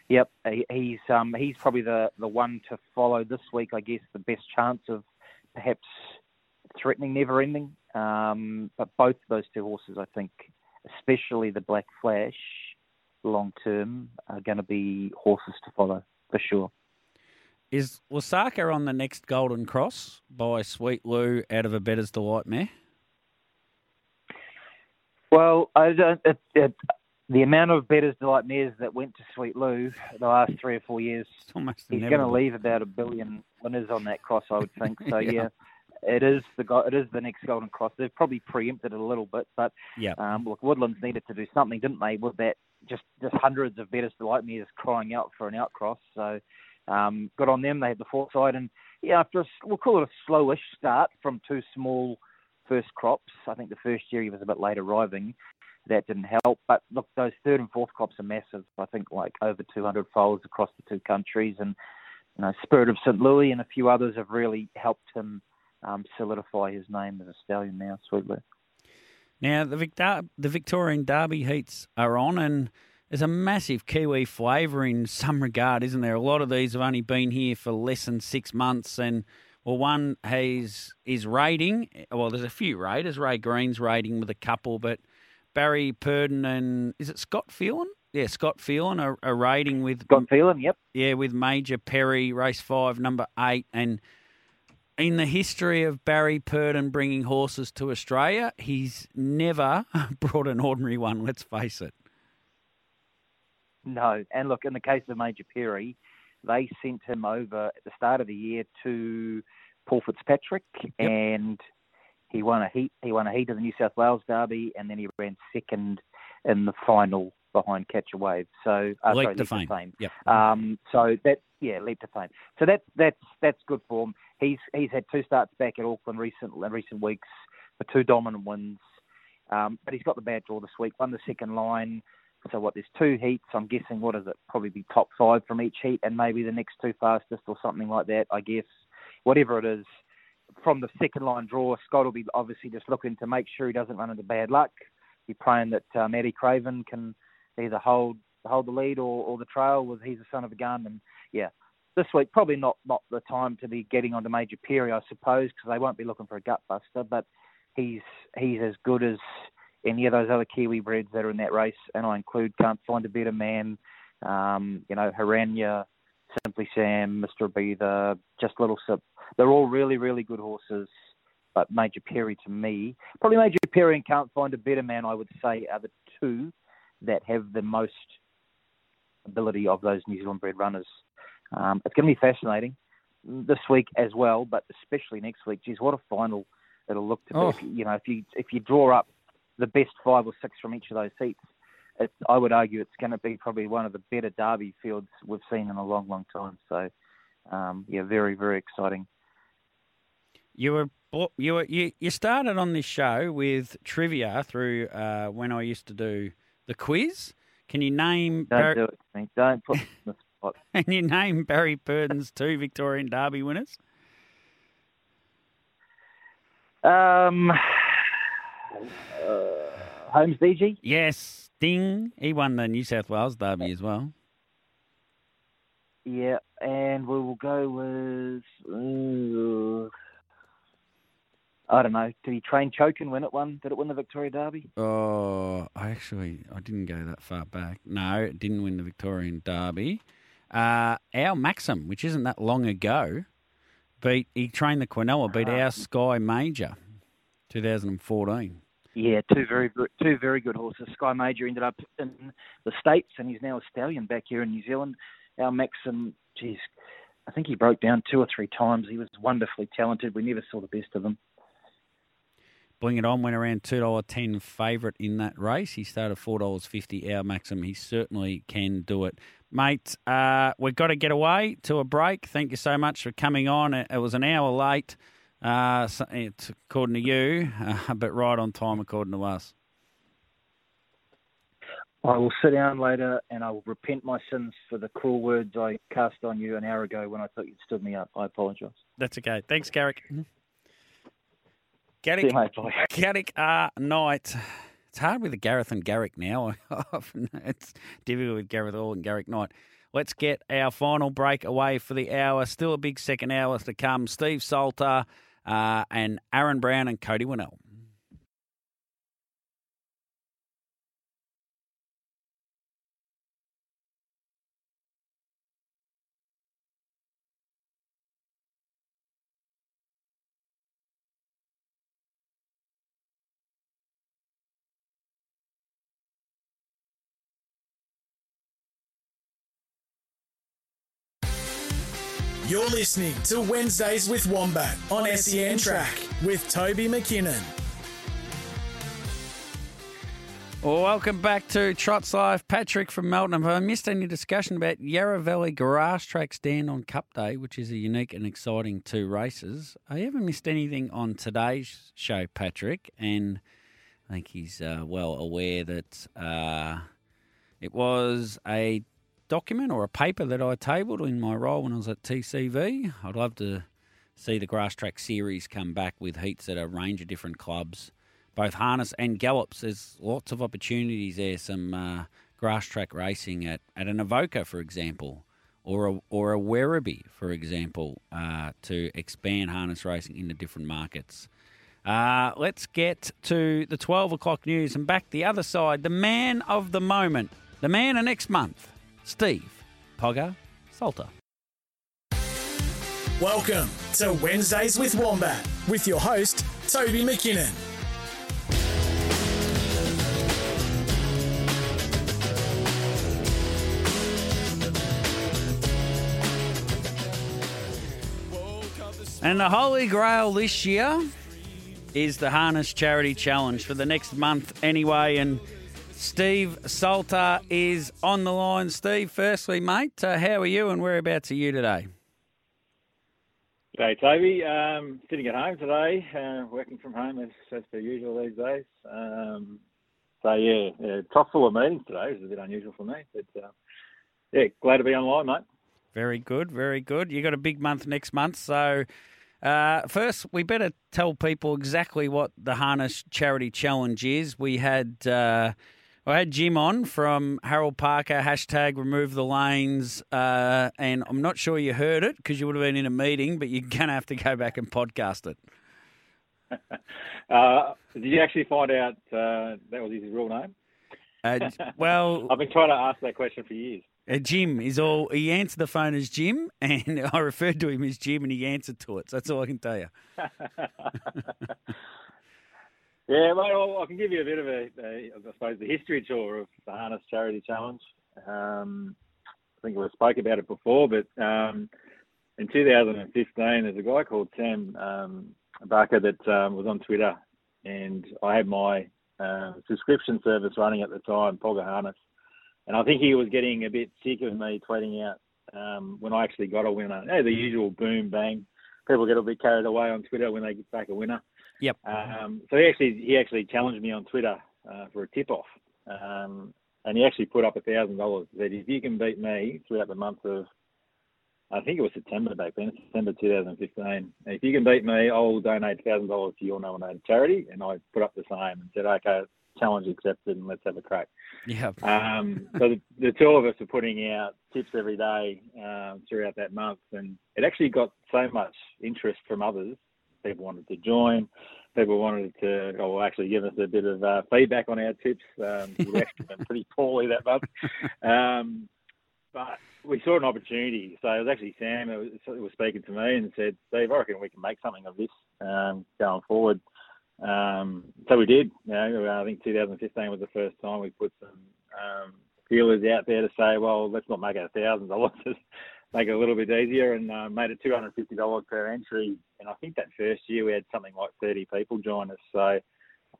yep, he, he's um, he's probably the, the one to follow this week. I guess the best chance of perhaps threatening Never Ending. Um, but both of those two horses, I think, especially the Black Flash, long term, are going to be horses to follow for sure.
Is Wasaka on the next Golden Cross by Sweet Lou out of a Better's Delight mare?
Well, I don't, it, it, the amount of Better's Delight mares that went to Sweet Lou the last three or four years, he's going to leave about a billion winners on that cross, I would think. So
Yeah.
yeah. It is the go- it is the next Golden Cross. They've probably preempted it a little bit, but
Yeah.
um, look, Woodlands needed to do something, didn't they? With that, just just hundreds of Better's Delight mares crying out for an outcross. So um, good on them. They had the foresight, and yeah, after a, we'll call it a slowish start from two small first crops. I think the first year he was a bit late arriving. That didn't help. But look, those third and fourth crops are massive. I think like over 200 foals across the two countries, and you know, Spirit of St. Louis and a few others have really helped him um, solidify his name as a stallion now, Sweet Lou.
Now the Victor- the Victorian Derby heats are on, and there's a massive Kiwi flavour in some regard, isn't there? A lot of these have only been here for less than six months, and well, one has is raiding. Well, there's a few raters. Ray Green's raiding with a couple, but Barry Purdon and is it Scott Phelan? Yeah, Scott Phelan are, are rating with
Got feeling, yep.
yeah, with Major Perry, race five, number eight. And in the history of Barry Purdon bringing horses to Australia, he's never brought an ordinary one, let's face it.
No, and look, in the case of Major Perry, they sent him over at the start of the year to Paul Fitzpatrick, and he won a heat. He won a heat of the New South Wales Derby, and then he ran second in the final behind Catch a Wave. So, uh,
Leap
sorry,
to fame. Yep.
Um, so that yeah, leap to fame. So that that's that's good for him. He's he's had two starts back at Auckland recent in recent weeks for two dominant wins. Um, but he's got the bad draw this week. Won the second line. So what? There's two heats. I'm guessing what is it? Probably be top five from each heat, and maybe the next two fastest or something like that. I guess whatever it is. From the second line draw, Scott will be obviously just looking to make sure he doesn't run into bad luck. Be praying that um, Eddie Craven can either hold hold the lead or, or the trail with he's a son of a gun and yeah this week probably not not the time to be getting onto Major Perry I suppose because they won't be looking for a gut buster but he's he's as good as any of those other Kiwi breds that are in that race and I include Can't Find a Better Man um, you know Haranya Simply Sam Mr. Beaver Just Little Sip they're all really really good horses but Major Perry to me probably Major Perry and Can't Find a Better Man I would say are the two that have the most ability of those New Zealand bred runners. Um, it's going to be fascinating. this week as well, but especially next week. Geez, what a final it'll look to be.
Oh.
If you, know, if you if you draw up the best five or six from each of those seats, it, I would argue it's going to be probably one of the better Derby fields we've seen in a long, long time. So, um, yeah, very, very exciting.
You were you were you, you started on this show with trivia through uh, when I used to do the quiz. Can you name
Don't
Barry,
do it. Don't put me on the spot.
can you name Barry Purdon's two Victorian Derby winners?
Um, uh, Holmes DG.
Yes, Ding. He won the New South Wales Derby as well.
Yeah, and we will go with. Uh, I don't know. Did he train choke and win it? One? Did it win the Victoria Derby?
Oh, I actually I didn't go that far back. No, it didn't win the Victorian Derby. Uh, our Maxim, which isn't that long ago, beat he trained the Quinella, beat our Sky Major, 2014.
Yeah, two very good, two very good horses. Sky Major ended up in the states, and he's now a stallion back here in New Zealand. Our Maxim, geez, I think he broke down two or three times. He was wonderfully talented. We never saw the best of him.
Bring It On went around $2.10 favourite in that race. He started $4.50 our Maxim. He certainly can do it. Mate, uh, we've got to get away to a break. Thank you so much for coming on. It, it was an hour late, uh, so- it's according to you, uh, but right on time according to us.
I will sit down later and I will repent my sins for the cruel words I cast on you an hour ago when I thought you'd stood me up. I apologise.
That's okay. Thanks, Garrick.
See you,
Garrick,
mate.
Garrick uh, Knight. It's hard with the Gareth and Garrick now. It's difficult with Gareth Hall and Garrick Knight. Let's get our final break away for the hour. Still a big second hour to come. Steve Salter uh, and Aaron Brown and Cody Winnell.
You're listening to Wednesdays with Wombat on SEN Track with Toby McKinnon.
Welcome back to Trots Live. Patrick from Melton. Have I missed any discussion about Yarra Valley Grass Track Stand on Cup Day, which is a unique and exciting two races? I haven't missed anything on today's show, Patrick, and I think he's uh, well aware that uh, it was a document or a paper that I tabled in my role when I was at TCV. I'd love to see the Grass Track Series come back with heats at a range of different clubs both harness and gallops. There's lots of opportunities there. Some uh, grass track racing at, at an Avoca, for example, or a, or a Werribee, for example, uh, to expand harness racing into different markets. Uh, let's get to the 12 o'clock news and back the other side. The man of the moment, the man of next month, Steve Pogger Salter.
Welcome to Wednesdays with Wombat with your host, Toby McKinnon.
And the holy grail this year is the Harness Charity Challenge for the next month anyway. And Steve Salter is on the line. Steve, firstly, mate, uh, how are you and whereabouts are you today?
G'day, Toby. Um, sitting at home today, uh, working from home as, as per usual these days. Um, so yeah, yeah, chock full of meetings today, which is a bit unusual for me. But uh, yeah, glad to be online, mate.
Very good, very good. You've got a big month next month, so uh, first we better tell people exactly what the Harness Charity Challenge is. We had uh, I had Jim on from Harold Parker hashtag Remove the Lanes, uh, and I'm not sure you heard it because you would have been in a meeting, but you're gonna have to go back and podcast it.
Uh, did you actually find out uh, that was his real name?
Uh, well,
I've been trying to ask that question for years.
Uh, Jim is all. He answered the phone as Jim, and I referred to him as Jim, and he answered to it. So that's all I can tell you.
Yeah, mate, well, I can give you a bit of a, a I suppose, the history tour of the Harness Charity Challenge. Um, I think we spoke about it before, but um, in 2015, there's a guy called Sam um, Barker that um, was on Twitter, and I had my uh, subscription service running at the time, Pogger Harness, and I think he was getting a bit sick of me tweeting out um, when I actually got a winner. You know, the usual boom bang. People get a bit carried away on Twitter when they get back a winner.
Yep.
Um, so he actually he actually challenged me on Twitter uh, for a tip off, um, and he actually put up a thousand dollars. Said if you can beat me throughout the month of, I think it was September back then, September 2015. If you can beat me, I'll donate thousand dollars to your nominated charity. And I put up the same and said, okay, challenge accepted, and let's have a crack.
Yeah.
Um, so the, the, two of us are putting out tips every day um, throughout that month, and it actually got so much interest from others. People wanted to join. People wanted to, oh, actually give us a bit of uh, feedback on our tips. Um, we actually went pretty poorly that month, um, but we saw an opportunity. So it was actually Sam who was, was speaking to me and said, "Steve, I reckon we can make something of this um, going forward." Um, so we did. You know, I think 2015 was the first time we put some um, feelers out there to say, well, let's not make it a thousand dollars, make it a little bit easier, and uh, made it 250 dollars per entry. And I think that first year we had something like 30 people join us. So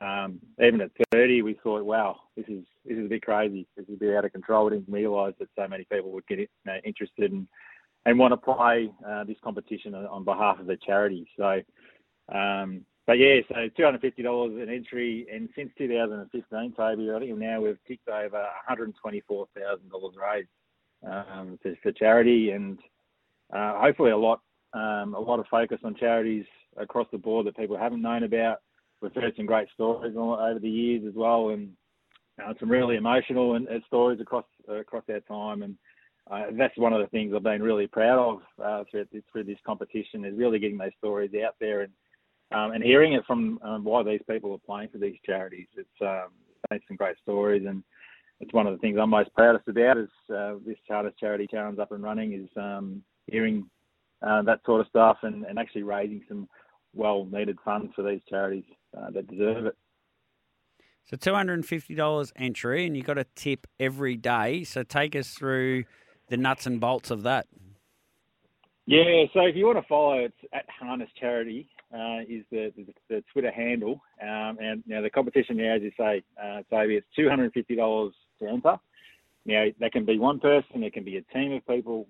um, even at 30, we thought, wow, this is this is a bit crazy. This is a bit out of control. We didn't realise that so many people would get you know, interested and and want to play uh, this competition on behalf of the charity. So um, but yeah, so two hundred fifty dollars an entry, and since 2015, Toby, I think now we've ticked over one hundred twenty-four thousand dollars raised um, for, for, charity, and uh, hopefully a lot, um, a lot of focus on charities across the board that people haven't known about. We've heard some great stories over the years as well, and uh, some really emotional and, uh, stories across uh, across our time, and uh, that's one of the things I've been really proud of uh, through, through this competition is really getting those stories out there and um, and hearing it from um, why these people are playing for these charities. It's um, some great stories, and it's one of the things I'm most proudest about is uh, this Charters Charity Challenge up and running is um, hearing uh, that sort of stuff and, and actually raising some well needed funds for these charities uh, that deserve it.
So two hundred and fifty dollars entry, and you've got a tip every day. So take us through the nuts and bolts of that.
Yeah, so if you want to follow, it's at Harness Charity uh, is the, the, the, Twitter handle. Um, and you know, the competition now, as you say, uh, Toby, it's $250 to enter. Now, that can be one person, it can be a team of people.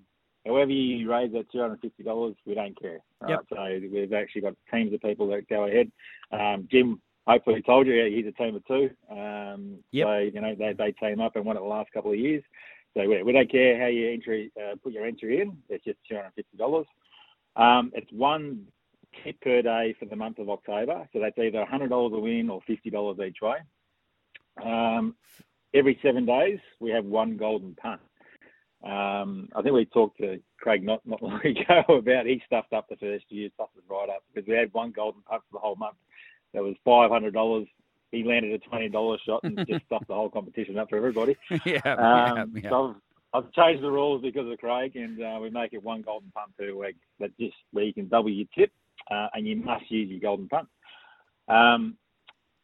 However you raise that $250, we don't care. Yep. Right? So we've actually got teams of people that go ahead. Um, Jim hopefully told you he's a team of two. Um, yep. So, you know, they, they team up and won it the last couple of years. So we, we don't care how you entry, uh, put your entry in. It's just $250. Um, it's one tip per day for the month of October. So that's either $100 a win or $50 each way. Um, every seven days, we have one golden punt. Um, I think we talked to Craig not, not long ago about he stuffed up the first year, stuffed it right up because we had one golden punt for the whole month. That was $500. He landed a $20 shot and just stuffed the whole competition up for everybody.
yeah, um, yeah, yeah.
So I've, I've, changed the rules because of Craig, and uh, we make it one golden punt per week. But just where you can double your tip uh, and you must use your golden punt. Um,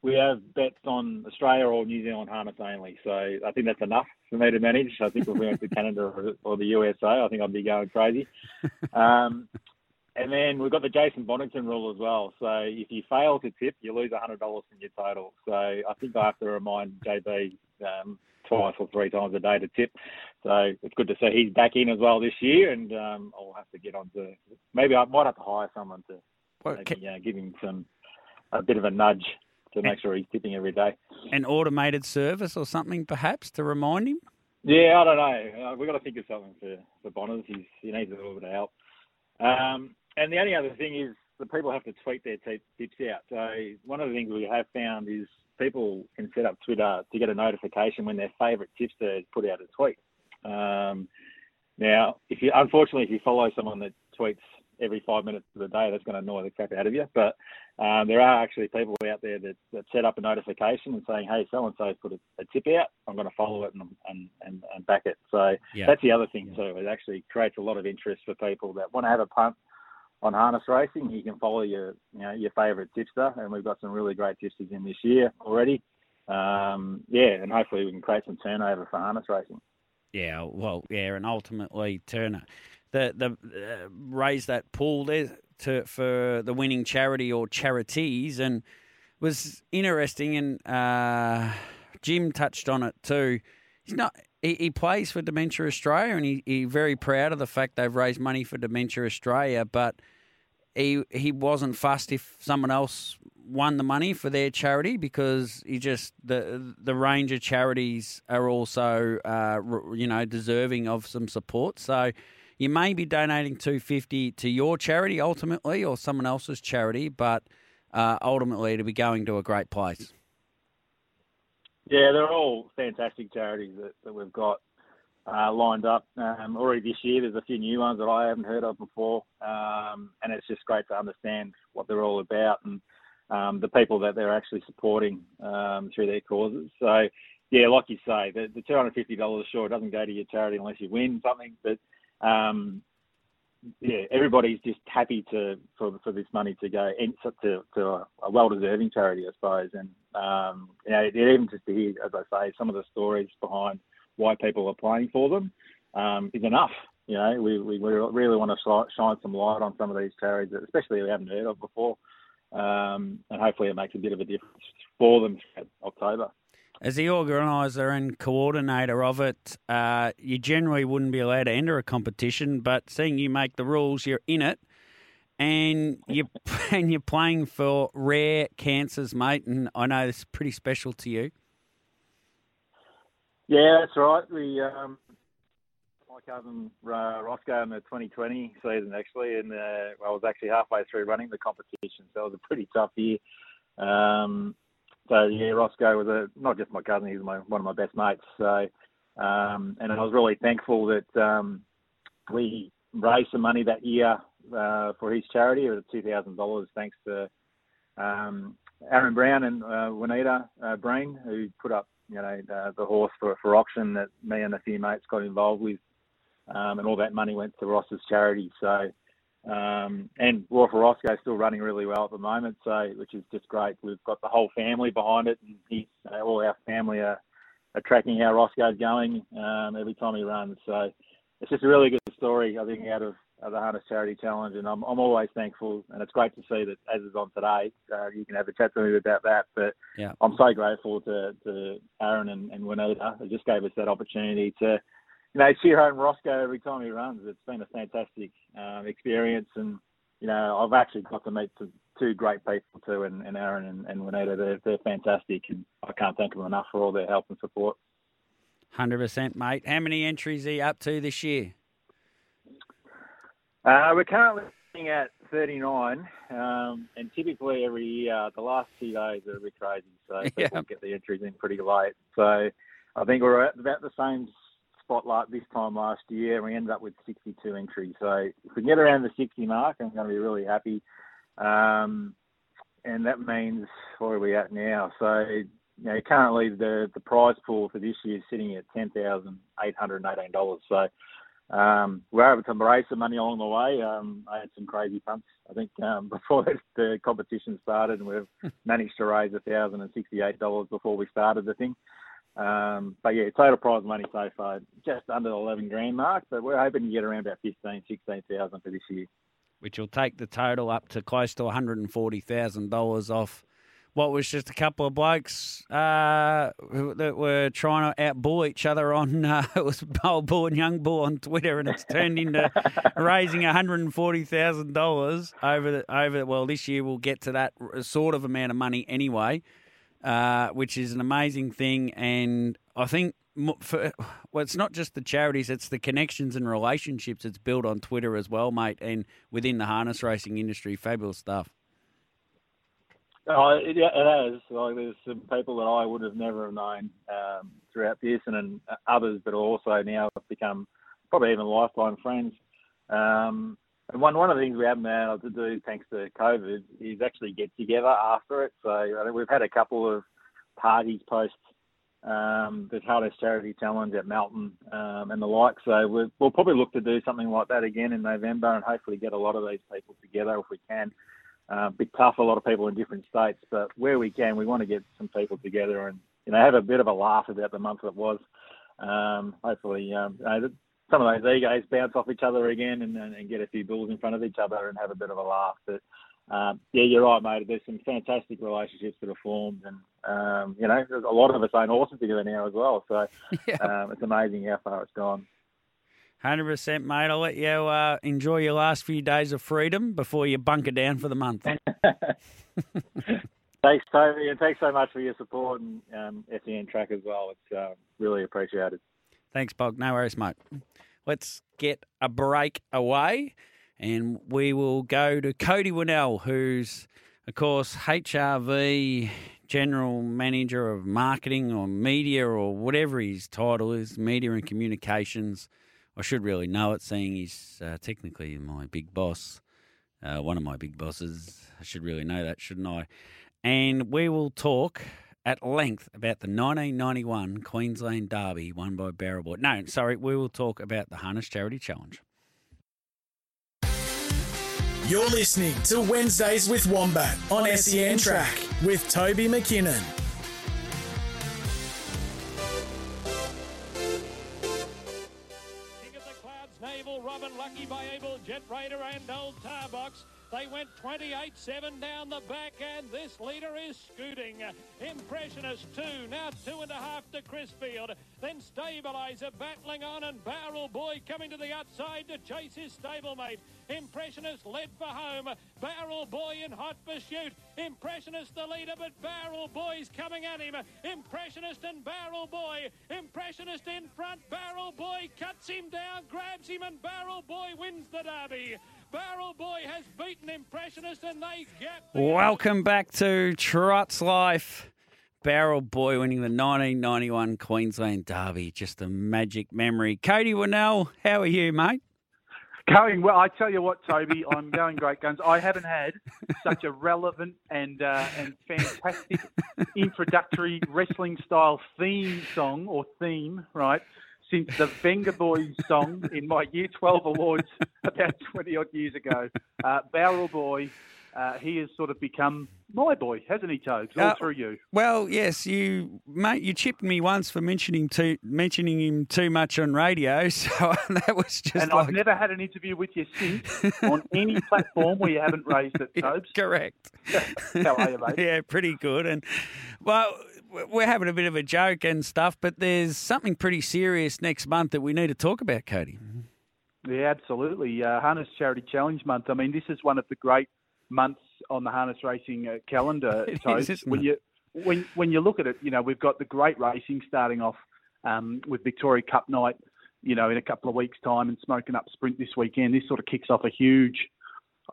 we have bets on Australia or New Zealand harness only, so I think that's enough for me to manage. I think if we went to Canada or, or, the USA, I think I'd be going crazy. Um, and then we've got the Jason Bonington rule as well. So if you fail to tip, you lose $100 from your total. So I think I have to remind JB um, twice or three times a day to tip. So it's good to see he's back in as well this year, and um, I'll have to get on to maybe I might have to hire someone to well, maybe, can, you know, give him some a bit of a nudge to make sure he's tipping every day.
An automated service or something, perhaps, to remind him.
Yeah, I don't know. Uh, we've got to think of something for for Bonners. He's he needs a little bit of help. Um, and the only other thing is the people have to tweet their t- tips out. So one of the things we have found is people can set up Twitter to get a notification when their favourite tipster has put out a tweet. Um, now, if you unfortunately if you follow someone that tweets every five minutes of the day, that's going to annoy the crap out of you. But um, there are actually people out there that, that set up a notification and saying, "Hey, so and so put a, a, tip out. I'm going to follow it and and, and, and back it." So yeah. that's the other thing too. It actually creates a lot of interest for people that want to have a punt on harness racing. You can follow your you know your favourite tipster, and we've got some really great tipsters in this year already. Um, yeah, and hopefully we can create some turnover for harness racing.
Yeah, well, yeah, and ultimately turn the the uh, raise that pool there to for the winning charity or charities, and was interesting. And uh, Jim touched on it too. He's not. He, he plays for Dementia Australia, and he, he very proud of the fact they've raised money for Dementia Australia, but he he wasn't fussed if someone else won the money for their charity because he just the the range of charities are also uh, you know deserving of some support. So you may be donating two fifty to your charity ultimately or someone else's charity, but uh, ultimately to be going to a great place.
Yeah, they're all fantastic charities that, that we've got uh, lined up um, already this year. There's a few new ones that I haven't heard of before, um, and it's just great to understand what they're all about and um, the people that they're actually supporting um, through their causes. So, yeah, like you say, the, the $250 sure doesn't go to your charity unless you win something, but um, yeah, everybody's just happy to for for this money to go to to a, well deserving charity, I suppose. And um, you know, even just to hear, as I say, some of the stories behind why people are playing for them um, is enough. You know, we, we really want to shine some light on some of these charities, that especially we haven't heard of before, um, and hopefully it makes a bit of a difference for them October.
As the organiser and coordinator of it, uh, you generally wouldn't be allowed to enter a competition, but seeing you make the rules, you're in it, and you and you're playing for rare cancers, mate. And I know it's pretty special to you.
Yeah, that's right. We um, my cousin uh, Roscoe in the 2020 season actually, and uh, I was actually halfway through running the competition, so it was a pretty tough year. Um, so yeah, Roscoe was a not just my cousin; he's my one of my best mates. So, um, and I was really thankful that um, we raised some money that year uh, for his charity. It was two thousand dollars, thanks to um, Aaron Brown and uh, Juanita uh, Breen, who put up you know, uh, the horse for, for auction that me and a few mates got involved with. Um, and all that money went to Ross's charity. So, um, and Roscoe is still running really well at the moment, so which is just great. We've got the whole family behind it, and he's, uh, all our family are, are tracking how Roscoe's going um, every time he runs. So it's just a really good story, I think, out of uh, the Harness Charity Challenge, and I'm I'm always thankful, and it's great to see that as is on today, uh, you can have a chat to me about that. But
yeah.
I'm so grateful to to Aaron and, and Juanita. It just gave us that opportunity to, you know, cheer home Roscoe every time he runs. It's been a fantastic um, experience, and you know, I've actually got to meet two great people too, and, and Aaron and, and Juanita. They're they're fantastic, and I can't thank them enough for all their help and support.
Hundred percent, mate. How many entries are you up to this year?
Uh, we're currently at 39, um, and typically every year, the last two days are a bit crazy, so people yeah. get the entries in pretty late. So I think we're at about the same spot like this time last year, and we ended up with 62 entries. So if we get around the 60 mark, I'm going to be really happy. Um, and that means where are we at now? So you know, currently the the prize pool for this year is sitting at ten thousand eight hundred and eighteen dollars. So um, we were able to raise some money along the way. Um, I had some crazy punts, I think, um, before the competition started, and we've managed to raise thousand and sixty-eight dollars before we started the thing. Um, but yeah, total prize money so far just under the eleven grand mark, but we're hoping to get around about 15, 16,000 for this year.
Which will take the total up to close to one hundred and forty thousand dollars off what was just a couple of blokes uh, that were trying to outbull each other on uh, it was old bull and young bull on Twitter, and it's turned into raising one hundred and forty thousand dollars over the, over. Well, this year we'll get to that sort of amount of money anyway, uh, which is an amazing thing, and I think. For, well, it's not just the charities; it's the connections and relationships it's built on Twitter as well, mate, and within the harness racing industry. Fabulous stuff.
Oh, it, it has. Like, there's some people that I would have never have known um, throughout Pearson and others that also now have become probably even lifetime friends. Um, and one one of the things we haven't been able to do, thanks to COVID, is actually get together after it. So I think we've had a couple of parties post um, the Harness Charity Challenge at Melton um, and the like. So we'll, we'll probably look to do something like that again in November and hopefully get a lot of these people together if we can uh, bit tough, a lot of people in different states, but where we can, we want to get some people together and you know have a bit of a laugh about the month that was. Um, hopefully, um, you know, some of those egos bounce off each other again and, and, and get a few bulls in front of each other and have a bit of a laugh. But um, yeah, you're right, mate. There's some fantastic relationships that are formed, and um, you know, a lot of us own horses together now as well. So yeah. um, it's amazing how far it's gone.
Hundred percent, mate. I'll let you uh, enjoy your last few days of freedom before you bunker down for the month.
thanks, Toby, and thanks so much for your support and um, SEN track as well. It's uh, really appreciated.
Thanks, Bog. No worries, mate. Let's get a break away, and we will go to Cody Winnell, who's, of course, HRV General Manager of Marketing or Media or whatever his title is, Media and Communications I should really know it, seeing he's uh, technically my big boss, uh, one of my big bosses. I should really know that, shouldn't I? And we will talk at length about the 1991 Queensland Derby won by Barrowboy. No, sorry, we will talk about the Harness Charity Challenge.
You're listening to Wednesdays with Wombat on SEN Track with Toby McKinnon.
Robin Lucky by Able, Jet Raider and Old Tarbox. They went 28-7 down the back, and this leader is scooting. Impressionist two, now two and a half to Chrisfield. Then Stabilizer battling on, and Barrel Boy coming to the outside to chase his stablemate. Impressionist led for home. Barrel Boy in hot pursuit. Impressionist the leader, but Barrel Boy's coming at him. Impressionist and Barrel Boy. Impressionist in front. Barrel Boy cuts him down, grabs him, and Barrel Boy wins the derby. Barrel Boy has beaten Impressionist and they get.
Welcome back to Trots Live. Barrel Boy winning the 1991 Queensland Derby. Just a magic memory. Cody Winnell, how are you, mate?
Going well. I tell you what, Toby, I'm going great guns. I haven't had such a relevant and uh, and fantastic introductory wrestling style theme song or theme, right, since the Vengaboys song in my Year 12 awards about 20 odd years ago. Uh, Barrel Boy, uh, he has sort of become my boy, hasn't he, Tobes? All uh, through you.
Well, yes, you mate. You chipped me once for mentioning too mentioning him too much on radio, so that was just.
And
like...
I've never had an interview with you since on any platform where you haven't raised it, Tobes.
Correct.
How are you, mate?
yeah, pretty good. And well, we're having a bit of a joke and stuff, but there's something pretty serious next month that we need to talk about, Cody.
Yeah, absolutely. Uh, Harness Charity Challenge Month. I mean, this is one of the great months on the harness racing uh, calendar.
is,
when
it?
you when when you look at it, you know we've got the great racing starting off um, with Victoria Cup night. You know, in a couple of weeks' time, and Smoken Up Sprint this weekend. This sort of kicks off a huge,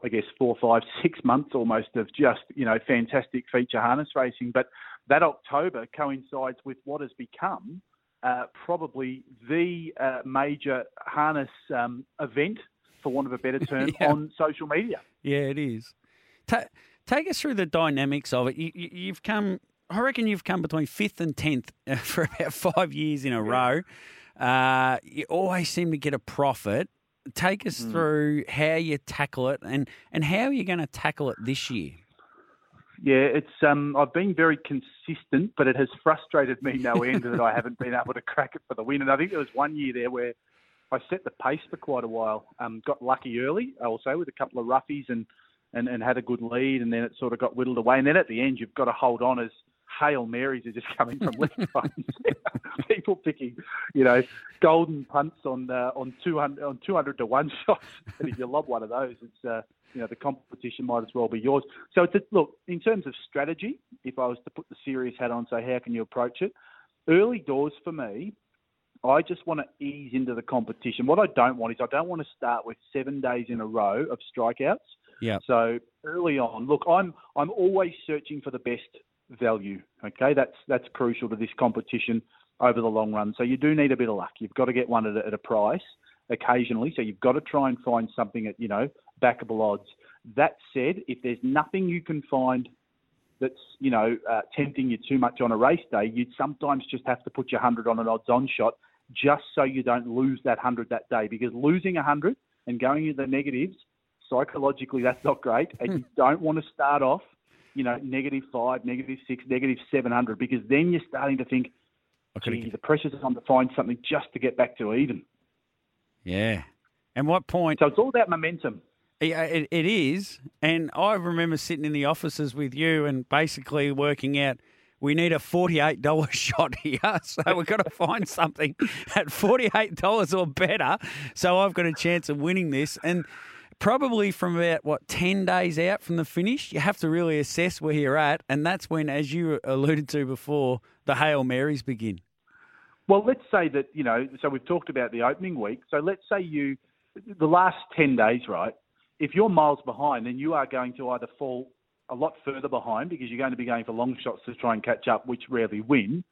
I guess, four, five, six months almost of just you know fantastic feature harness racing. But that October coincides with what has become uh, probably the uh, major harness um, event, for want of a better term, yeah. on social media.
Yeah, it is. Ta- take us through the dynamics of it. You, have you, come, I reckon you've come between fifth and tenth for about five years in a yeah. row. Uh, you always seem to get a profit. Take us mm. through how you tackle it and, and how are you going to tackle it this year?
Yeah, it's um, I've been very consistent, but it has frustrated me no end that I haven't been able to crack it for the win. And I think there was one year there where I set the pace for quite a while. Um, got lucky early, also with a couple of roughies and, and and had a good lead, and then it sort of got whittled away. And then at the end, you've got to hold on as hail marys are just coming from left, right, People picking, you know, golden punts on uh, on two hundred on two hundred to one shots, and if you lob one of those, it's uh, you know the competition might as well be yours. So it's a, look in terms of strategy. If I was to put the serious hat on, say how can you approach it? Early doors for me. I just want to ease into the competition. What I don't want is I don't want to start with seven days in a row of strikeouts.
Yeah.
So early on, look, I'm I'm always searching for the best value. Okay, that's that's crucial to this competition over the long run. So you do need a bit of luck. You've got to get one at a, at a price occasionally. So you've got to try and find something at you know backable odds. That said, if there's nothing you can find that's you know uh, tempting you too much on a race day, you'd sometimes just have to put your hundred on an odds-on shot just so you don't lose that hundred that day. Because losing a hundred and going into the negatives psychologically that's not great, and you don't want to start off you know negative five, negative six, negative seven hundred because then you're starting to think, gee, the pressure's on to find something just to get back to even.
Yeah. And what point?
So it's all about momentum.
Yeah, it, it is. And I remember sitting in the offices with you and basically working out we need a $48 shot here. So we've got to find something at $48 or better. So I've got a chance of winning this. And probably from about, what, 10 days out from the finish, you have to really assess where you're at. And that's when, as you alluded to before, the Hail Marys begin.
Well, let's say that, you know, so we've talked about the opening week. So let's say you, the last 10 days, right? If you're miles behind, then you are going to either fall a lot further behind because you're going to be going for long shots to try and catch up, which rarely win,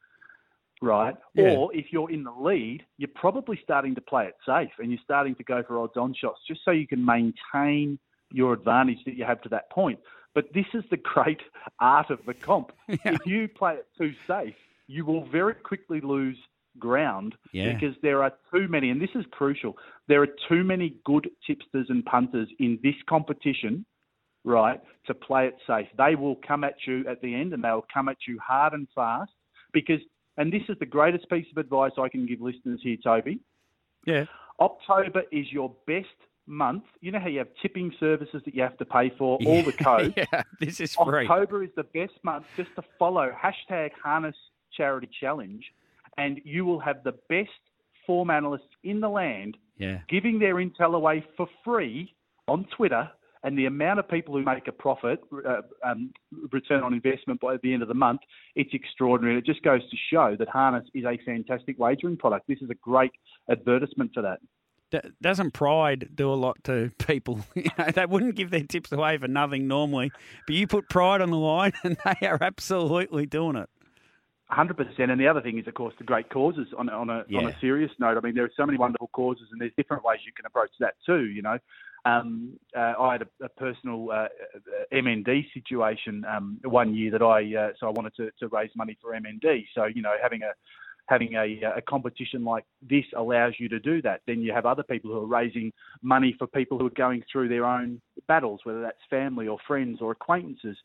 right?
Yeah.
Or if you're in the lead, you're probably starting to play it safe and you're starting to go for odds on shots just so you can maintain your advantage that you have to that point. But this is the great art of the comp. If you play it too safe, you will very quickly lose ground
Yeah.
because there are too many, and this is crucial, there are too many good tipsters and punters in this competition, right, to play it safe. They will come at you at the end and they'll come at you hard and fast because, and this is the greatest piece of advice I can give listeners here, Toby.
Yeah.
October is your best month. You know how you have tipping services that you have to pay for, all the code.
yeah, this is free.
October is the best month just to follow hashtag Harness Charity Challenge, and you will have the best form analysts in the land
Yeah.
giving their intel away for free on Twitter. And the amount of people who make a profit, uh, um, return on investment by the end of the month, it's extraordinary. It just goes to show that Harness is a fantastic wagering product. This is a great advertisement for that.
Doesn't pride do a lot to people? You know, they wouldn't give their tips away for nothing normally, but you put pride on the line, and they are absolutely doing it.
Hundred percent, and the other thing is, of course, the great causes. On, on a on a serious note, I mean, there are so many wonderful causes, and there's different ways you can approach that too. You know, um, uh, I had a, a personal uh, uh, MND situation um, one year that I uh, so I wanted to, to raise money for MND. So you know, having a having a, a competition like this allows you to do that. Then you have other people who are raising money for people who are going through their own battles, whether that's family or friends or acquaintances.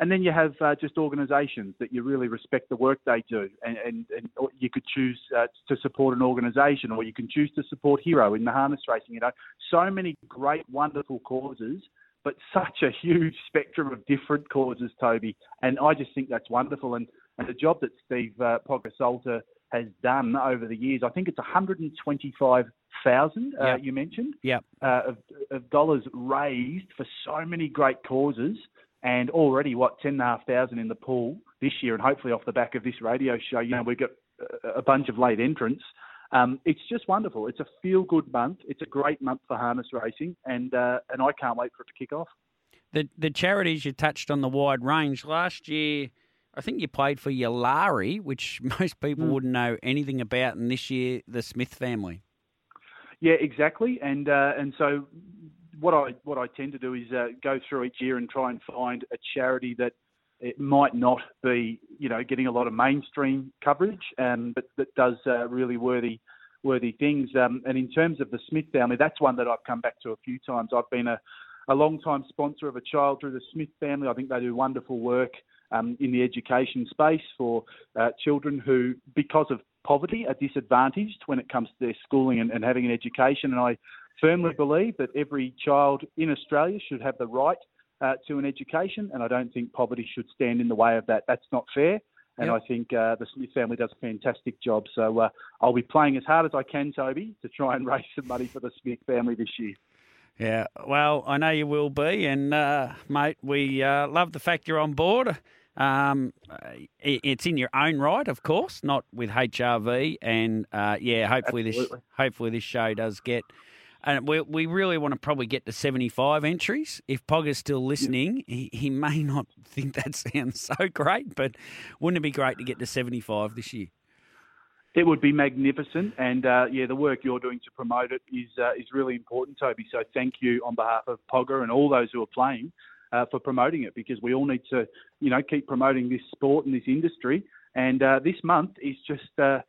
And then you have uh, just organisations that you really respect the work they do, and, and, and you could choose uh, to support an organisation, or you can choose to support Hero in the harness racing. You know, so many great, wonderful causes, but such a huge spectrum of different causes, Toby. And I just think that's wonderful. And, and the job that Steve uh, Pogger Salter has done over the years, I think it's 125,000. Uh,
Yep.
You mentioned
Yep.
uh, of, of dollars raised for so many great causes, and already what ten and a half thousand in the pool this year, and hopefully off the back of this radio show, you know we've got a- bunch of late entrants. Um, it's just wonderful. It's a feel-good month. It's a great month for harness racing, and uh, and I can't wait for it to kick off.
The the charities you touched on the wide range last year. I think you played for Yalari, which most people
Hmm.
wouldn't know anything about, and this year the Smith family.
Yeah, exactly. And uh, and so what I what I tend to do is uh, go through each year and try and find a charity that it might not be you know getting a lot of mainstream coverage, um, but that does uh, really worthy worthy things. Um, and in terms of the Smith family, that's one that I've come back to a few times. I've been a a long time sponsor of a child through the Smith family. I think they do wonderful work um, in the education space for uh, children who, because of poverty, are disadvantaged when it comes to their schooling and, and having an education. And I firmly believe that every child in Australia should have the right uh, to an education, and I don't think poverty should stand in the way of that. That's not fair. And
Yep.
I think uh, the Smith family does a fantastic job. So uh, I'll be playing as hard as I can, Toby, to try and raise some money for the Smith family this year.
Yeah, well, I know you will be, and uh, mate, we uh, love the fact you're on board. Um, it's in your own right, of course, not with HRV, and uh, yeah, hopefully
Absolutely.
this hopefully this show does get. And we, we really want to probably get to 75 entries. If Pogger's still listening, he, he may not think that sounds so great, but wouldn't it be great to get to 75 this year?
It would be magnificent, and uh, yeah, the work you're doing to promote it is uh, is really important, Toby. So thank you on behalf of Pogger and all those who are playing uh, for promoting it, because we all need to, you know, keep promoting this sport and this industry. And uh, this month is just, uh,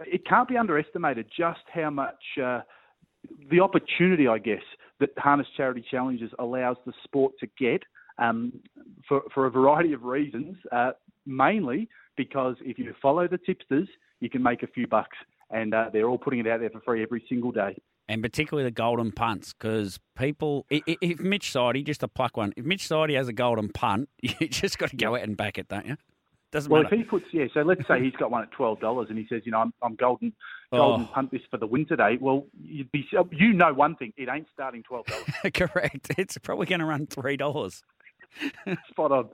it can't be underestimated just how much uh, the opportunity, I guess, that Harness Charity Challenges allows the sport to get um, for, for a variety of reasons, uh, mainly because if you follow the tipsters, you can make a few bucks. And uh, they're all putting it out there for free every single day.
and particularly the golden punts, because people, if Mitch Sidey, just to pluck one, if Mitch Sidey has a golden punt, you just got to go out and back it, don't you? Doesn't
Well,
matter.
if he puts yeah, so let's say he's got one at twelve dollars, and he says, you know, I'm, I'm golden, golden
Oh.
punt this for the win today. Well, you'd be, you know, one thing, it ain't starting twelve dollars.
Correct. It's probably going to run three dollars.
Spot on.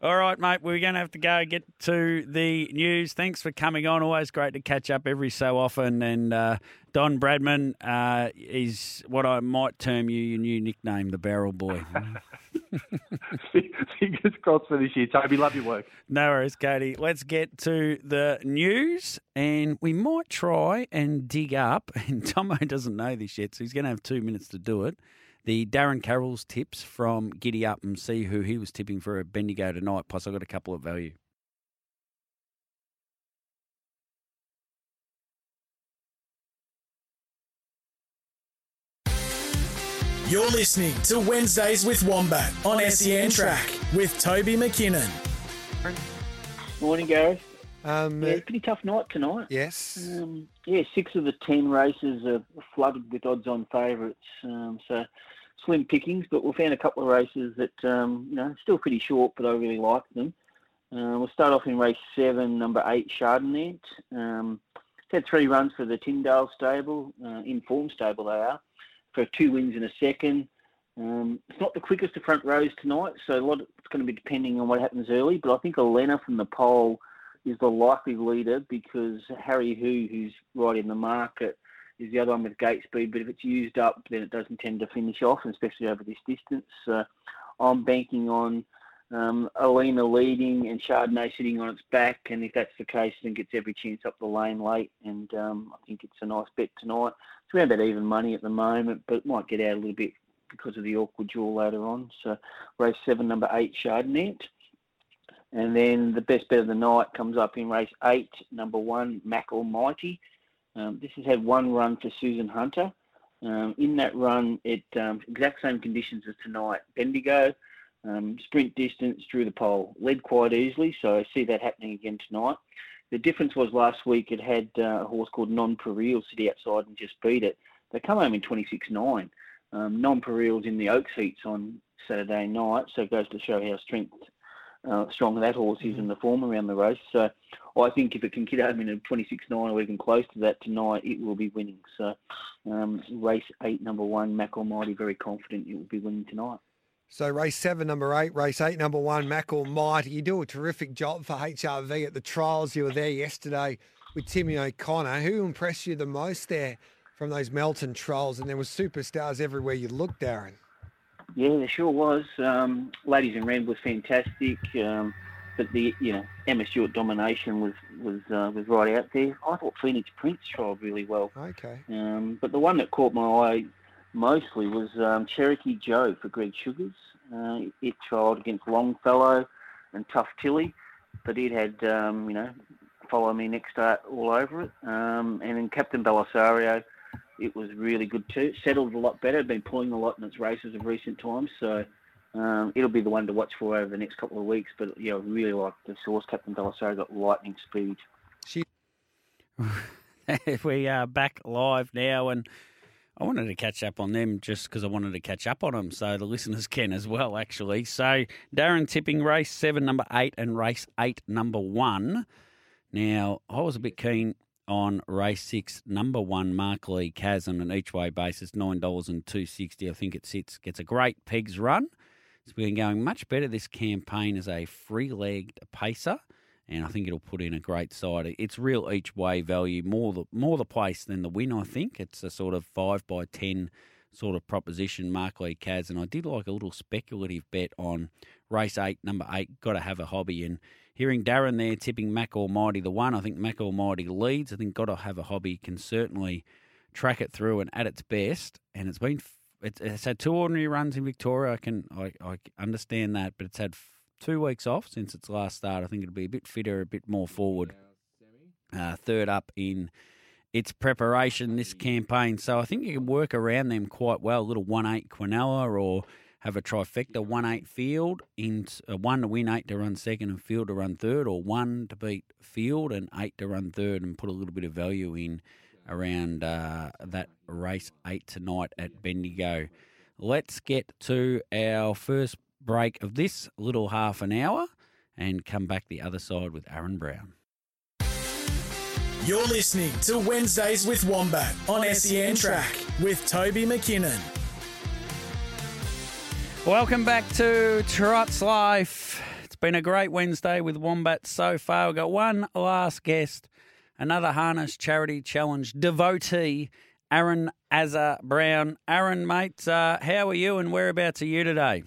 All right, mate. We're going to have to go get to the news. Thanks for coming on. Always great to catch up every so often. And uh, Don Bradman uh, is what I might term you your new nickname, the Barrel Boy.
Fingers crossed for this year, Toby. Love your work.
No worries, Katie. Let's get to the news, and we might try and dig up. And Tomo doesn't know this yet, so he's going to have two minutes to do it. The Darren Carroll's tips from Giddy Up and see who he was tipping for a Bendigo tonight. Plus, I've got a couple of value.
You're listening to Wednesdays with Wombat on SEN Track with Toby McKinnon.
Morning, Gareth.
Um,
yeah, pretty tough night tonight.
Yes.
Um, yeah, six of the ten races are flooded with odds-on favourites. Um, so slim pickings, but we found a couple of races that um, you know still pretty short, but I really like them. Uh, we'll start off in race seven, number eight, Chardonnay. Um, it's had three runs for the Tyndale stable, uh, in form stable they are, for two wins in a second. Um, it's not the quickest of front rows tonight, so a lot. It's going to be depending on what happens early. But I think Elena from the pole is the likely leader because Harry Who, who's right in the market, is the other one with gate speed. But if it's used up, then it doesn't tend to finish off, especially over this distance. So I'm banking on um, Elena leading and Chardonnay sitting on its back. And if that's the case, then gets every chance up the lane late. And um, I think it's a nice bet tonight. It's around about even money at the moment, but might get out a little bit because of the awkward draw later on. So race seven, number eight, Chardonnay. And then the best bet of the night comes up in race eight, number one, Mac Almighty. Um, this has had one run for Susan Hunter. Um, in that run, it um, exact same conditions as tonight. Bendigo, um, sprint distance, drew the pole, led quite easily. So I see that happening again tonight. The difference was last week it had uh, a horse called Non Pereal sit outside and just beat it. They come home in 26.9. Um, non Pereal's in the Oaks heats on Saturday night, so it goes to show how strength uh, strong that horse is in the form around the race. So I think if it can get home in a 26.9 or even close to that tonight, it will be winning. So um, race eight, number one, Mac Almighty, very confident it will be winning tonight.
So race seven, number eight, race eight, number one, Mac Almighty. You do a terrific job for HRV at the trials. You were there yesterday with Timmy O'Connor. Who impressed you the most there from those Melton trials? And there were superstars everywhere you looked, Darren.
Yeah, there sure was. Um, Ladies in Red was fantastic, um, but the you know Emma Stewart domination was was uh, was right out there. I thought Phoenix Prince trialled really well.
Okay.
Um, but the one that caught my eye mostly was um, Cherokee Joe for Greg Sugars. Uh, it trialled against Longfellow and Tough Tilly, but it had um, you know Follow Me Next Start all over it. Um, and then Captain Belisario, it was really good too. Settled a lot better. Been pulling a lot in its races of recent times, so um, it'll be the one to watch for over the next couple of weeks. But yeah, I really like the source. Captain Belisario got lightning speed.
we are back live now, and I wanted to catch up on them just because I wanted to catch up on them, so the listeners can as well. Actually, so Darren tipping race seven, number eight, and race eight, number one. Now I was a bit keen on race six, number one, Mark Lee on an each way basis, nine dollars and two sixty. I think it sits gets a great pegs run. It's been going much better this campaign as a free legged pacer and I think it'll put in a great side. It's real each way value, more the more the place than the win. I think it's a sort of five by ten sort of proposition. Mark Lee Kaz, and I did like a little speculative bet on race eight, number eight. Got to have a hobby, and hearing Darren there tipping Mac Almighty the one. I think Mac Almighty leads. I think got to have a hobby can certainly track it through and at its best. And it's been it's, it's had two ordinary runs in Victoria. I can I, I understand that, but it's had two weeks off since its last start. I think it'll be a bit fitter, a bit more forward. Uh, third up in its preparation this campaign. So I think you can work around them quite well. A little 1 8 Quinella or have a trifecta 1 8 field, in uh, one to win, eight to run second, and field to run third, or one to beat field and eight to run third, and put a little bit of value in around uh, that race eight tonight at Bendigo. Let's get to our first break of this little half an hour and come back the other side with Aaron Brown.
You're listening to Wednesdays with Wombat on SEN Track with Toby McKinnon.
Welcome back to Trots Live. It's been a great Wednesday with Wombat so far. We've got one last guest, another Harness Charity Challenge devotee, Aaron Azza Brown. Aaron, mate, uh, how are you and whereabouts are you today?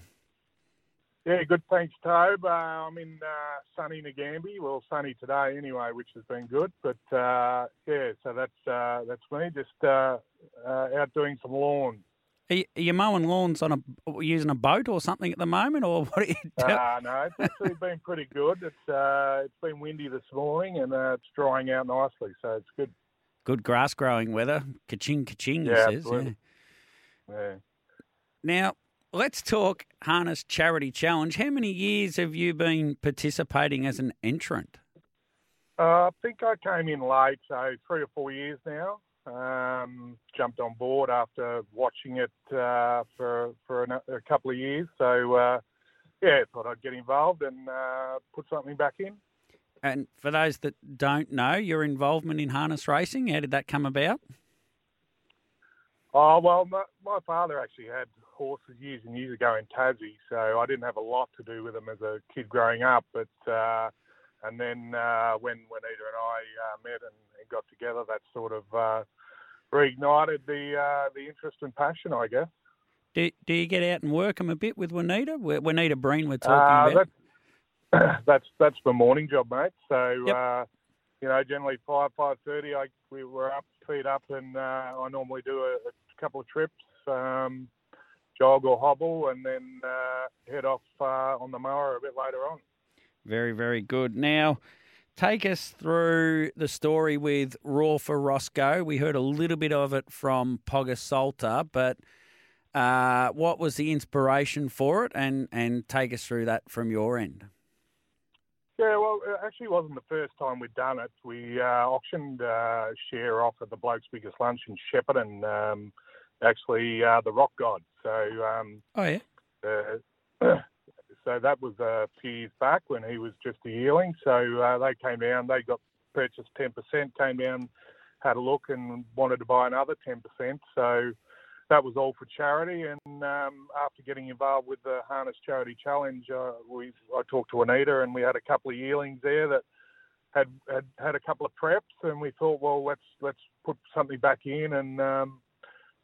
Yeah, good. Thanks, Tobe. Uh, I'm in uh, sunny Nagambie. Well, sunny today anyway, which has been good. But uh, yeah, so that's uh, that's me. Just uh, uh, out doing some lawn.
Are you, are you mowing lawns on a using a boat or something at the moment, or what are you doing?
Uh, no, it's actually been pretty good. It's uh, it's been windy this morning and uh, it's drying out nicely, so it's good.
Good grass growing weather. Ka-ching, ka-ching,
Yeah,
says.
absolutely.
Yeah.
Yeah.
Now, let's talk Harness Charity Challenge. How many years have you been participating as an entrant?
Uh, I think I came in late, so three or four years now. Um, jumped on board after watching it uh, for for an, a couple of years. So uh, yeah, thought I'd get involved and uh, put something back in.
And for those that don't know, your involvement in harness racing, how did that come about?
Oh well, my, my father actually had horses years and years ago in Tassie, so I didn't have a lot to do with them as a kid growing up. But uh, and then uh, when Juanita and I uh, met and, and got together, that sort of uh, reignited the uh, the interest and passion, I guess.
Do, do you get out and work them a bit with Juanita? Juanita Breen we're talking
Uh,
about.
that's that's that's my morning job, mate. So uh, you know, generally five five thirty, I we were up, feet up, and uh, I normally do a, a couple of trips, um, jog or hobble, and then uh, head off uh, on the mower a bit later on.
Very, very good. Now, take us through the story with Raw for Roscoe. We heard a little bit of it from Pogger Salter, but uh, what was the inspiration for it? And, and take us through that from your end.
Yeah, well, it actually wasn't the first time we'd done it. We uh, auctioned uh, share off at the Bloke's Biggest Lunch in Shepparton, um, actually uh, the Rock God. So um,
Oh, yeah.
uh, so that was a few years back when he was just a yearling. So uh, they came down, they got purchased 10%, came down, had a look, and wanted to buy another 10%. So that was all for charity. And um, after getting involved with the Harness Charity Challenge, uh, we I talked to Juanita, and we had a couple of yearlings there that had had, had a couple of preps, and we thought, well, let's let's put something back in and um,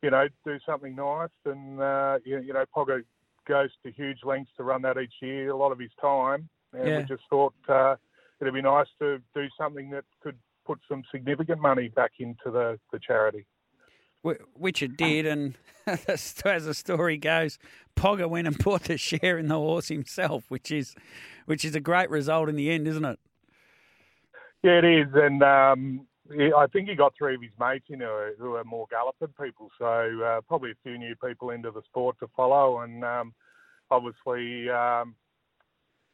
you know do something nice. And uh, you, you know, Poggo goes to huge lengths to run that each year, a lot of his time, and
Yeah.
we just thought uh, it'd be nice to do something that could put some significant money back into the, the charity.
Which it did, and as the story goes, Pogger went and bought the share in the horse himself, which is, which is a great result in the end, isn't it?
Yeah, it is, and um, I think he got three of his mates in are, who are more Galloping people, so uh, probably a few new people into the sport to follow, and um, obviously, um,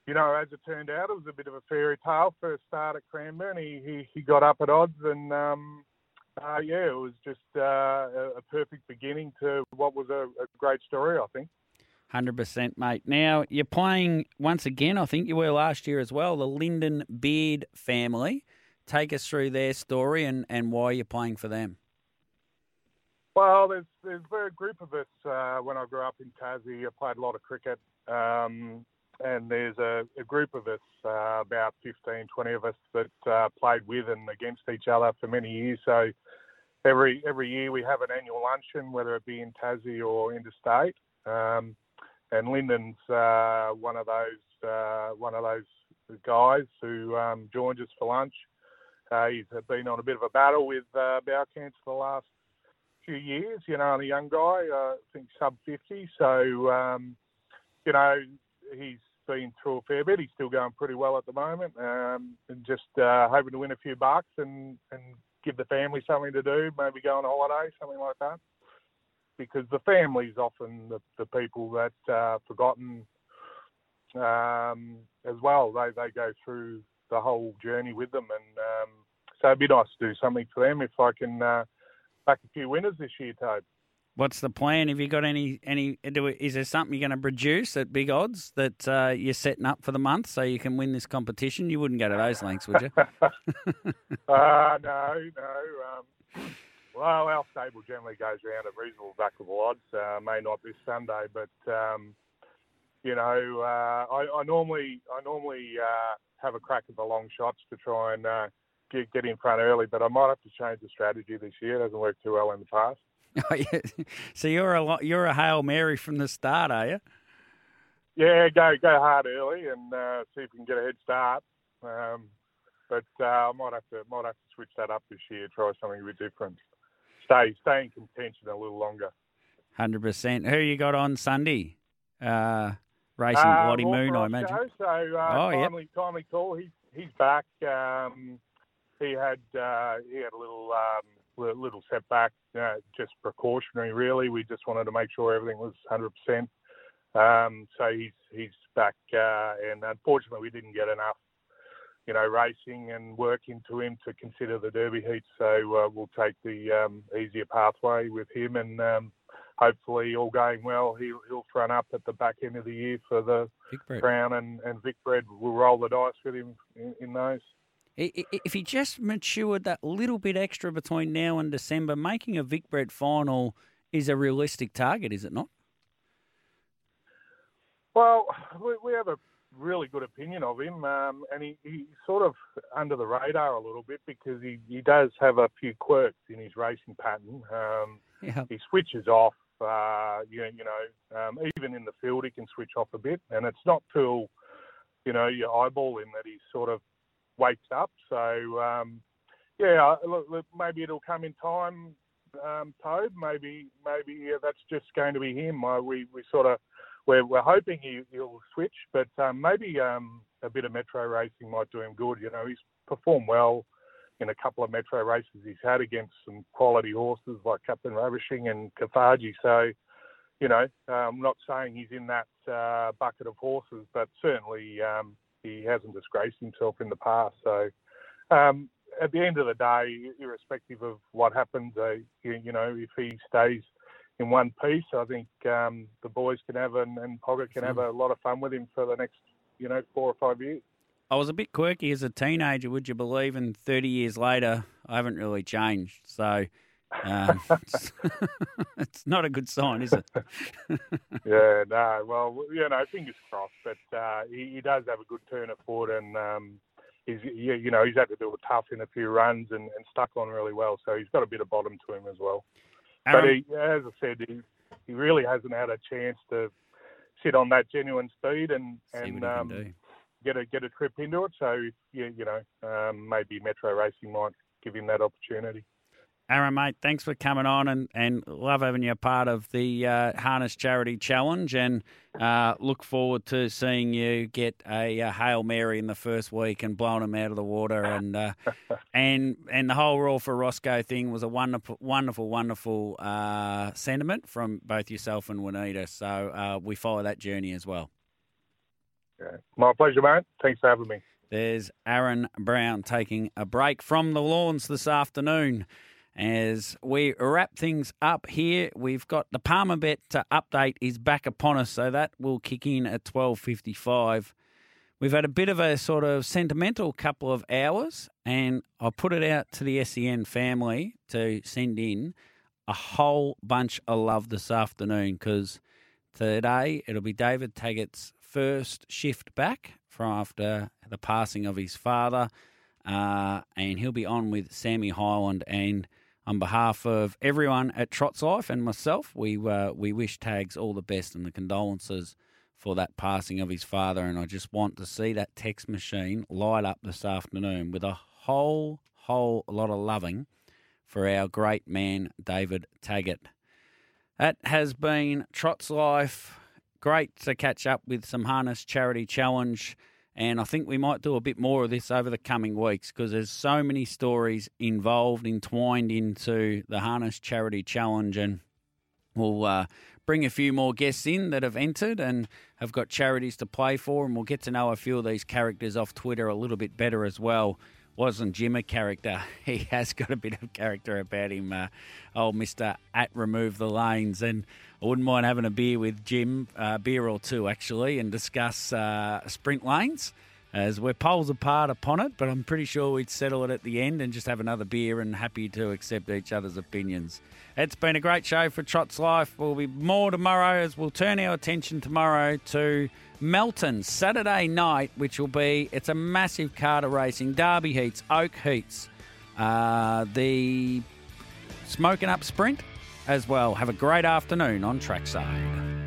you know, as it turned out, it was a bit of a fairy tale. First start at Cranbourne, he he, he got up at odds, and um, uh, yeah, it was just uh, a, a perfect beginning to what was a, a great story, I think.
Hundred percent, mate. Now you're playing once again. I think you were last year as well. The Lyndon Beard family. Take us through their story and, and why you're playing for them.
Well, there's there's a group of us uh, when I grew up in Tassie. I played a lot of cricket, um, and there's a, a group of us, uh, about 15, 20 of us that uh, played with and against each other for many years. So every every year we have an annual luncheon, whether it be in Tassie or interstate. Um, and Lyndon's uh, one of those uh, one of those guys who um, joins us for lunch. Uh, he's been on a bit of a battle with uh, bowel cancer the last few years, you know, and a young guy, uh, I think sub 50. So, um, you know, he's been through a fair bit. He's still going pretty well at the moment. Um, and just uh, hoping to win a few bucks and, and give the family something to do, maybe go on a holiday, something like that. Because the family's often the, the people that uh, forgotten um, as well. They they go through the whole journey with them, and um, so it'd be nice to do something for them if I can uh, back a few winners this year, Toad.
What's the plan? Have you got any any? do we- Is there something you're going to produce at big odds that uh, you're setting up for the month so you can win this competition? You wouldn't go to those lengths, would you?
Uh, no, no. Um, well, our stable generally goes around at reasonable backable odds. Uh, may not this Sunday, but um, you know, uh, I, I normally I normally uh, have a crack at the long shots to try and uh, get get in front early. But I might have to change the strategy this year. It hasn't worked too well in the past.
Oh. So you're a you're a hail mary from the start, are you?
Yeah, go go hard early and uh, see if we can get a head start. Um, but uh, I might have to might have to switch that up this year. Try something a bit different. Stay stay in contention a little longer.
Hundred percent. Who you got on Sunday? Uh, racing
Uh,
Bloody Moon, I imagine.
show, So uh,
Oh, yep.
timely timely call. He's he's back. Um, he had uh, he had a little um, little setback, uh, just precautionary. Really, we just wanted to make sure everything was hundred percent. Um, so he's he's back, uh, and unfortunately, we didn't get enough, you know, racing and work into him to consider the Derby heat. So uh, we'll take the um, easier pathway with him, and um, hopefully, all going well, he'll he'll front up at the back end of the year for the
Vic
Crown, and and Vicbred will roll the dice with him in, in those.
If he just matured that little bit extra between now and December, making a Vicbred final is a realistic target, is it not?
Well, we, we have a really good opinion of him, um, and he, he's sort of under the radar a little bit because he, he does have a few quirks in his racing pattern. Um,
Yeah.
He switches off, uh, you, you know, um, even in the field he can switch off a bit, and it's not till, you know, you eyeball him that he's sort of wakes up. So, um, yeah, look, look, maybe it'll come in time, um, Toad. Maybe, maybe yeah, that's just going to be him. Uh, we we sort of we're we're hoping he, he'll switch, but um, maybe um, a bit of metro racing might do him good. You know, he's performed well in a couple of metro races he's had against some quality horses like Captain Ravishing and Kafaji. So, you know, I'm not saying he's in that uh, bucket of horses, but certainly um, he hasn't disgraced himself in the past. So, um, at the end of the day, irrespective of what happens, uh, you, you know, if he stays in one piece, I think um, the boys can have and, and Pocket can have a lot of fun with him for the next, you know, four or five years.
I was a bit quirky as a teenager, would you believe? And 30 years later, I haven't really changed. So um, it's, it's not a good sign, is it?
yeah, no. Well, you know, fingers crossed. But uh, he, he does have a good turn of foot, and um, he's you you know he's had to do it tough in a few runs and, and stuck on really well. So he's got a bit of bottom to him as well. but he, as I said, he, he really hasn't had a chance to sit on that genuine speed and and um, get a get a trip into it. So you you know um, maybe Metro Racing might give him that opportunity.
Aaron, mate, thanks for coming on and, and love having you a part of the uh, Harness Charity Challenge and uh, look forward to seeing you get a, uh Hail Mary in the first week and blowing them out of the water. And uh, and and the whole Royal for Roscoe thing was a wonderful, wonderful, wonderful uh, sentiment from both yourself and Juanita. So uh, we follow that journey as well.
Yeah. My pleasure, mate. Thanks for having me.
There's Aaron Brown taking a break from the lawns this afternoon. As we wrap things up here, we've got the PalmerBet uh, update is back upon us, so that will kick in at twelve fifty-five. We've had a bit of a sort of sentimental couple of hours, and I put it out to the SEN family to send in a whole bunch of love this afternoon because today it'll be David Taggart's first shift back from after the passing of his father, uh, and he'll be on with Sammy Highland. And on behalf of everyone at Trots Live and myself, we uh, we wish Tags all the best and the condolences for that passing of his father. And I just want to see that text machine light up this afternoon with a whole whole lot of loving for our great man David Taggart. That has been Trots Live. Great to catch up with some Harness Charity Challenge. And I think we might do a bit more of this over the coming weeks because there's so many stories involved, entwined into the Harness Charity Challenge. And we'll uh, bring a few more guests in that have entered and have got charities to play for. And we'll get to know a few of these characters off Twitter a little bit better as well wasn't Jim a character? He has got a bit of character about him, uh, old Mister at remove the lanes, and I wouldn't mind having a beer with Jim, a beer or two actually, and discuss uh, sprint lanes. As we're poles apart upon it, but I'm pretty sure we'd settle it at the end and just have another beer and happy to accept each other's opinions. It's been a great show for Trots Live. We'll be more tomorrow as we'll turn our attention tomorrow to Melton Saturday night, which will be it's a massive card of racing, Derby heats, Oak heats, uh, the Smoken Up Sprint as well. Have a great afternoon on Trackside.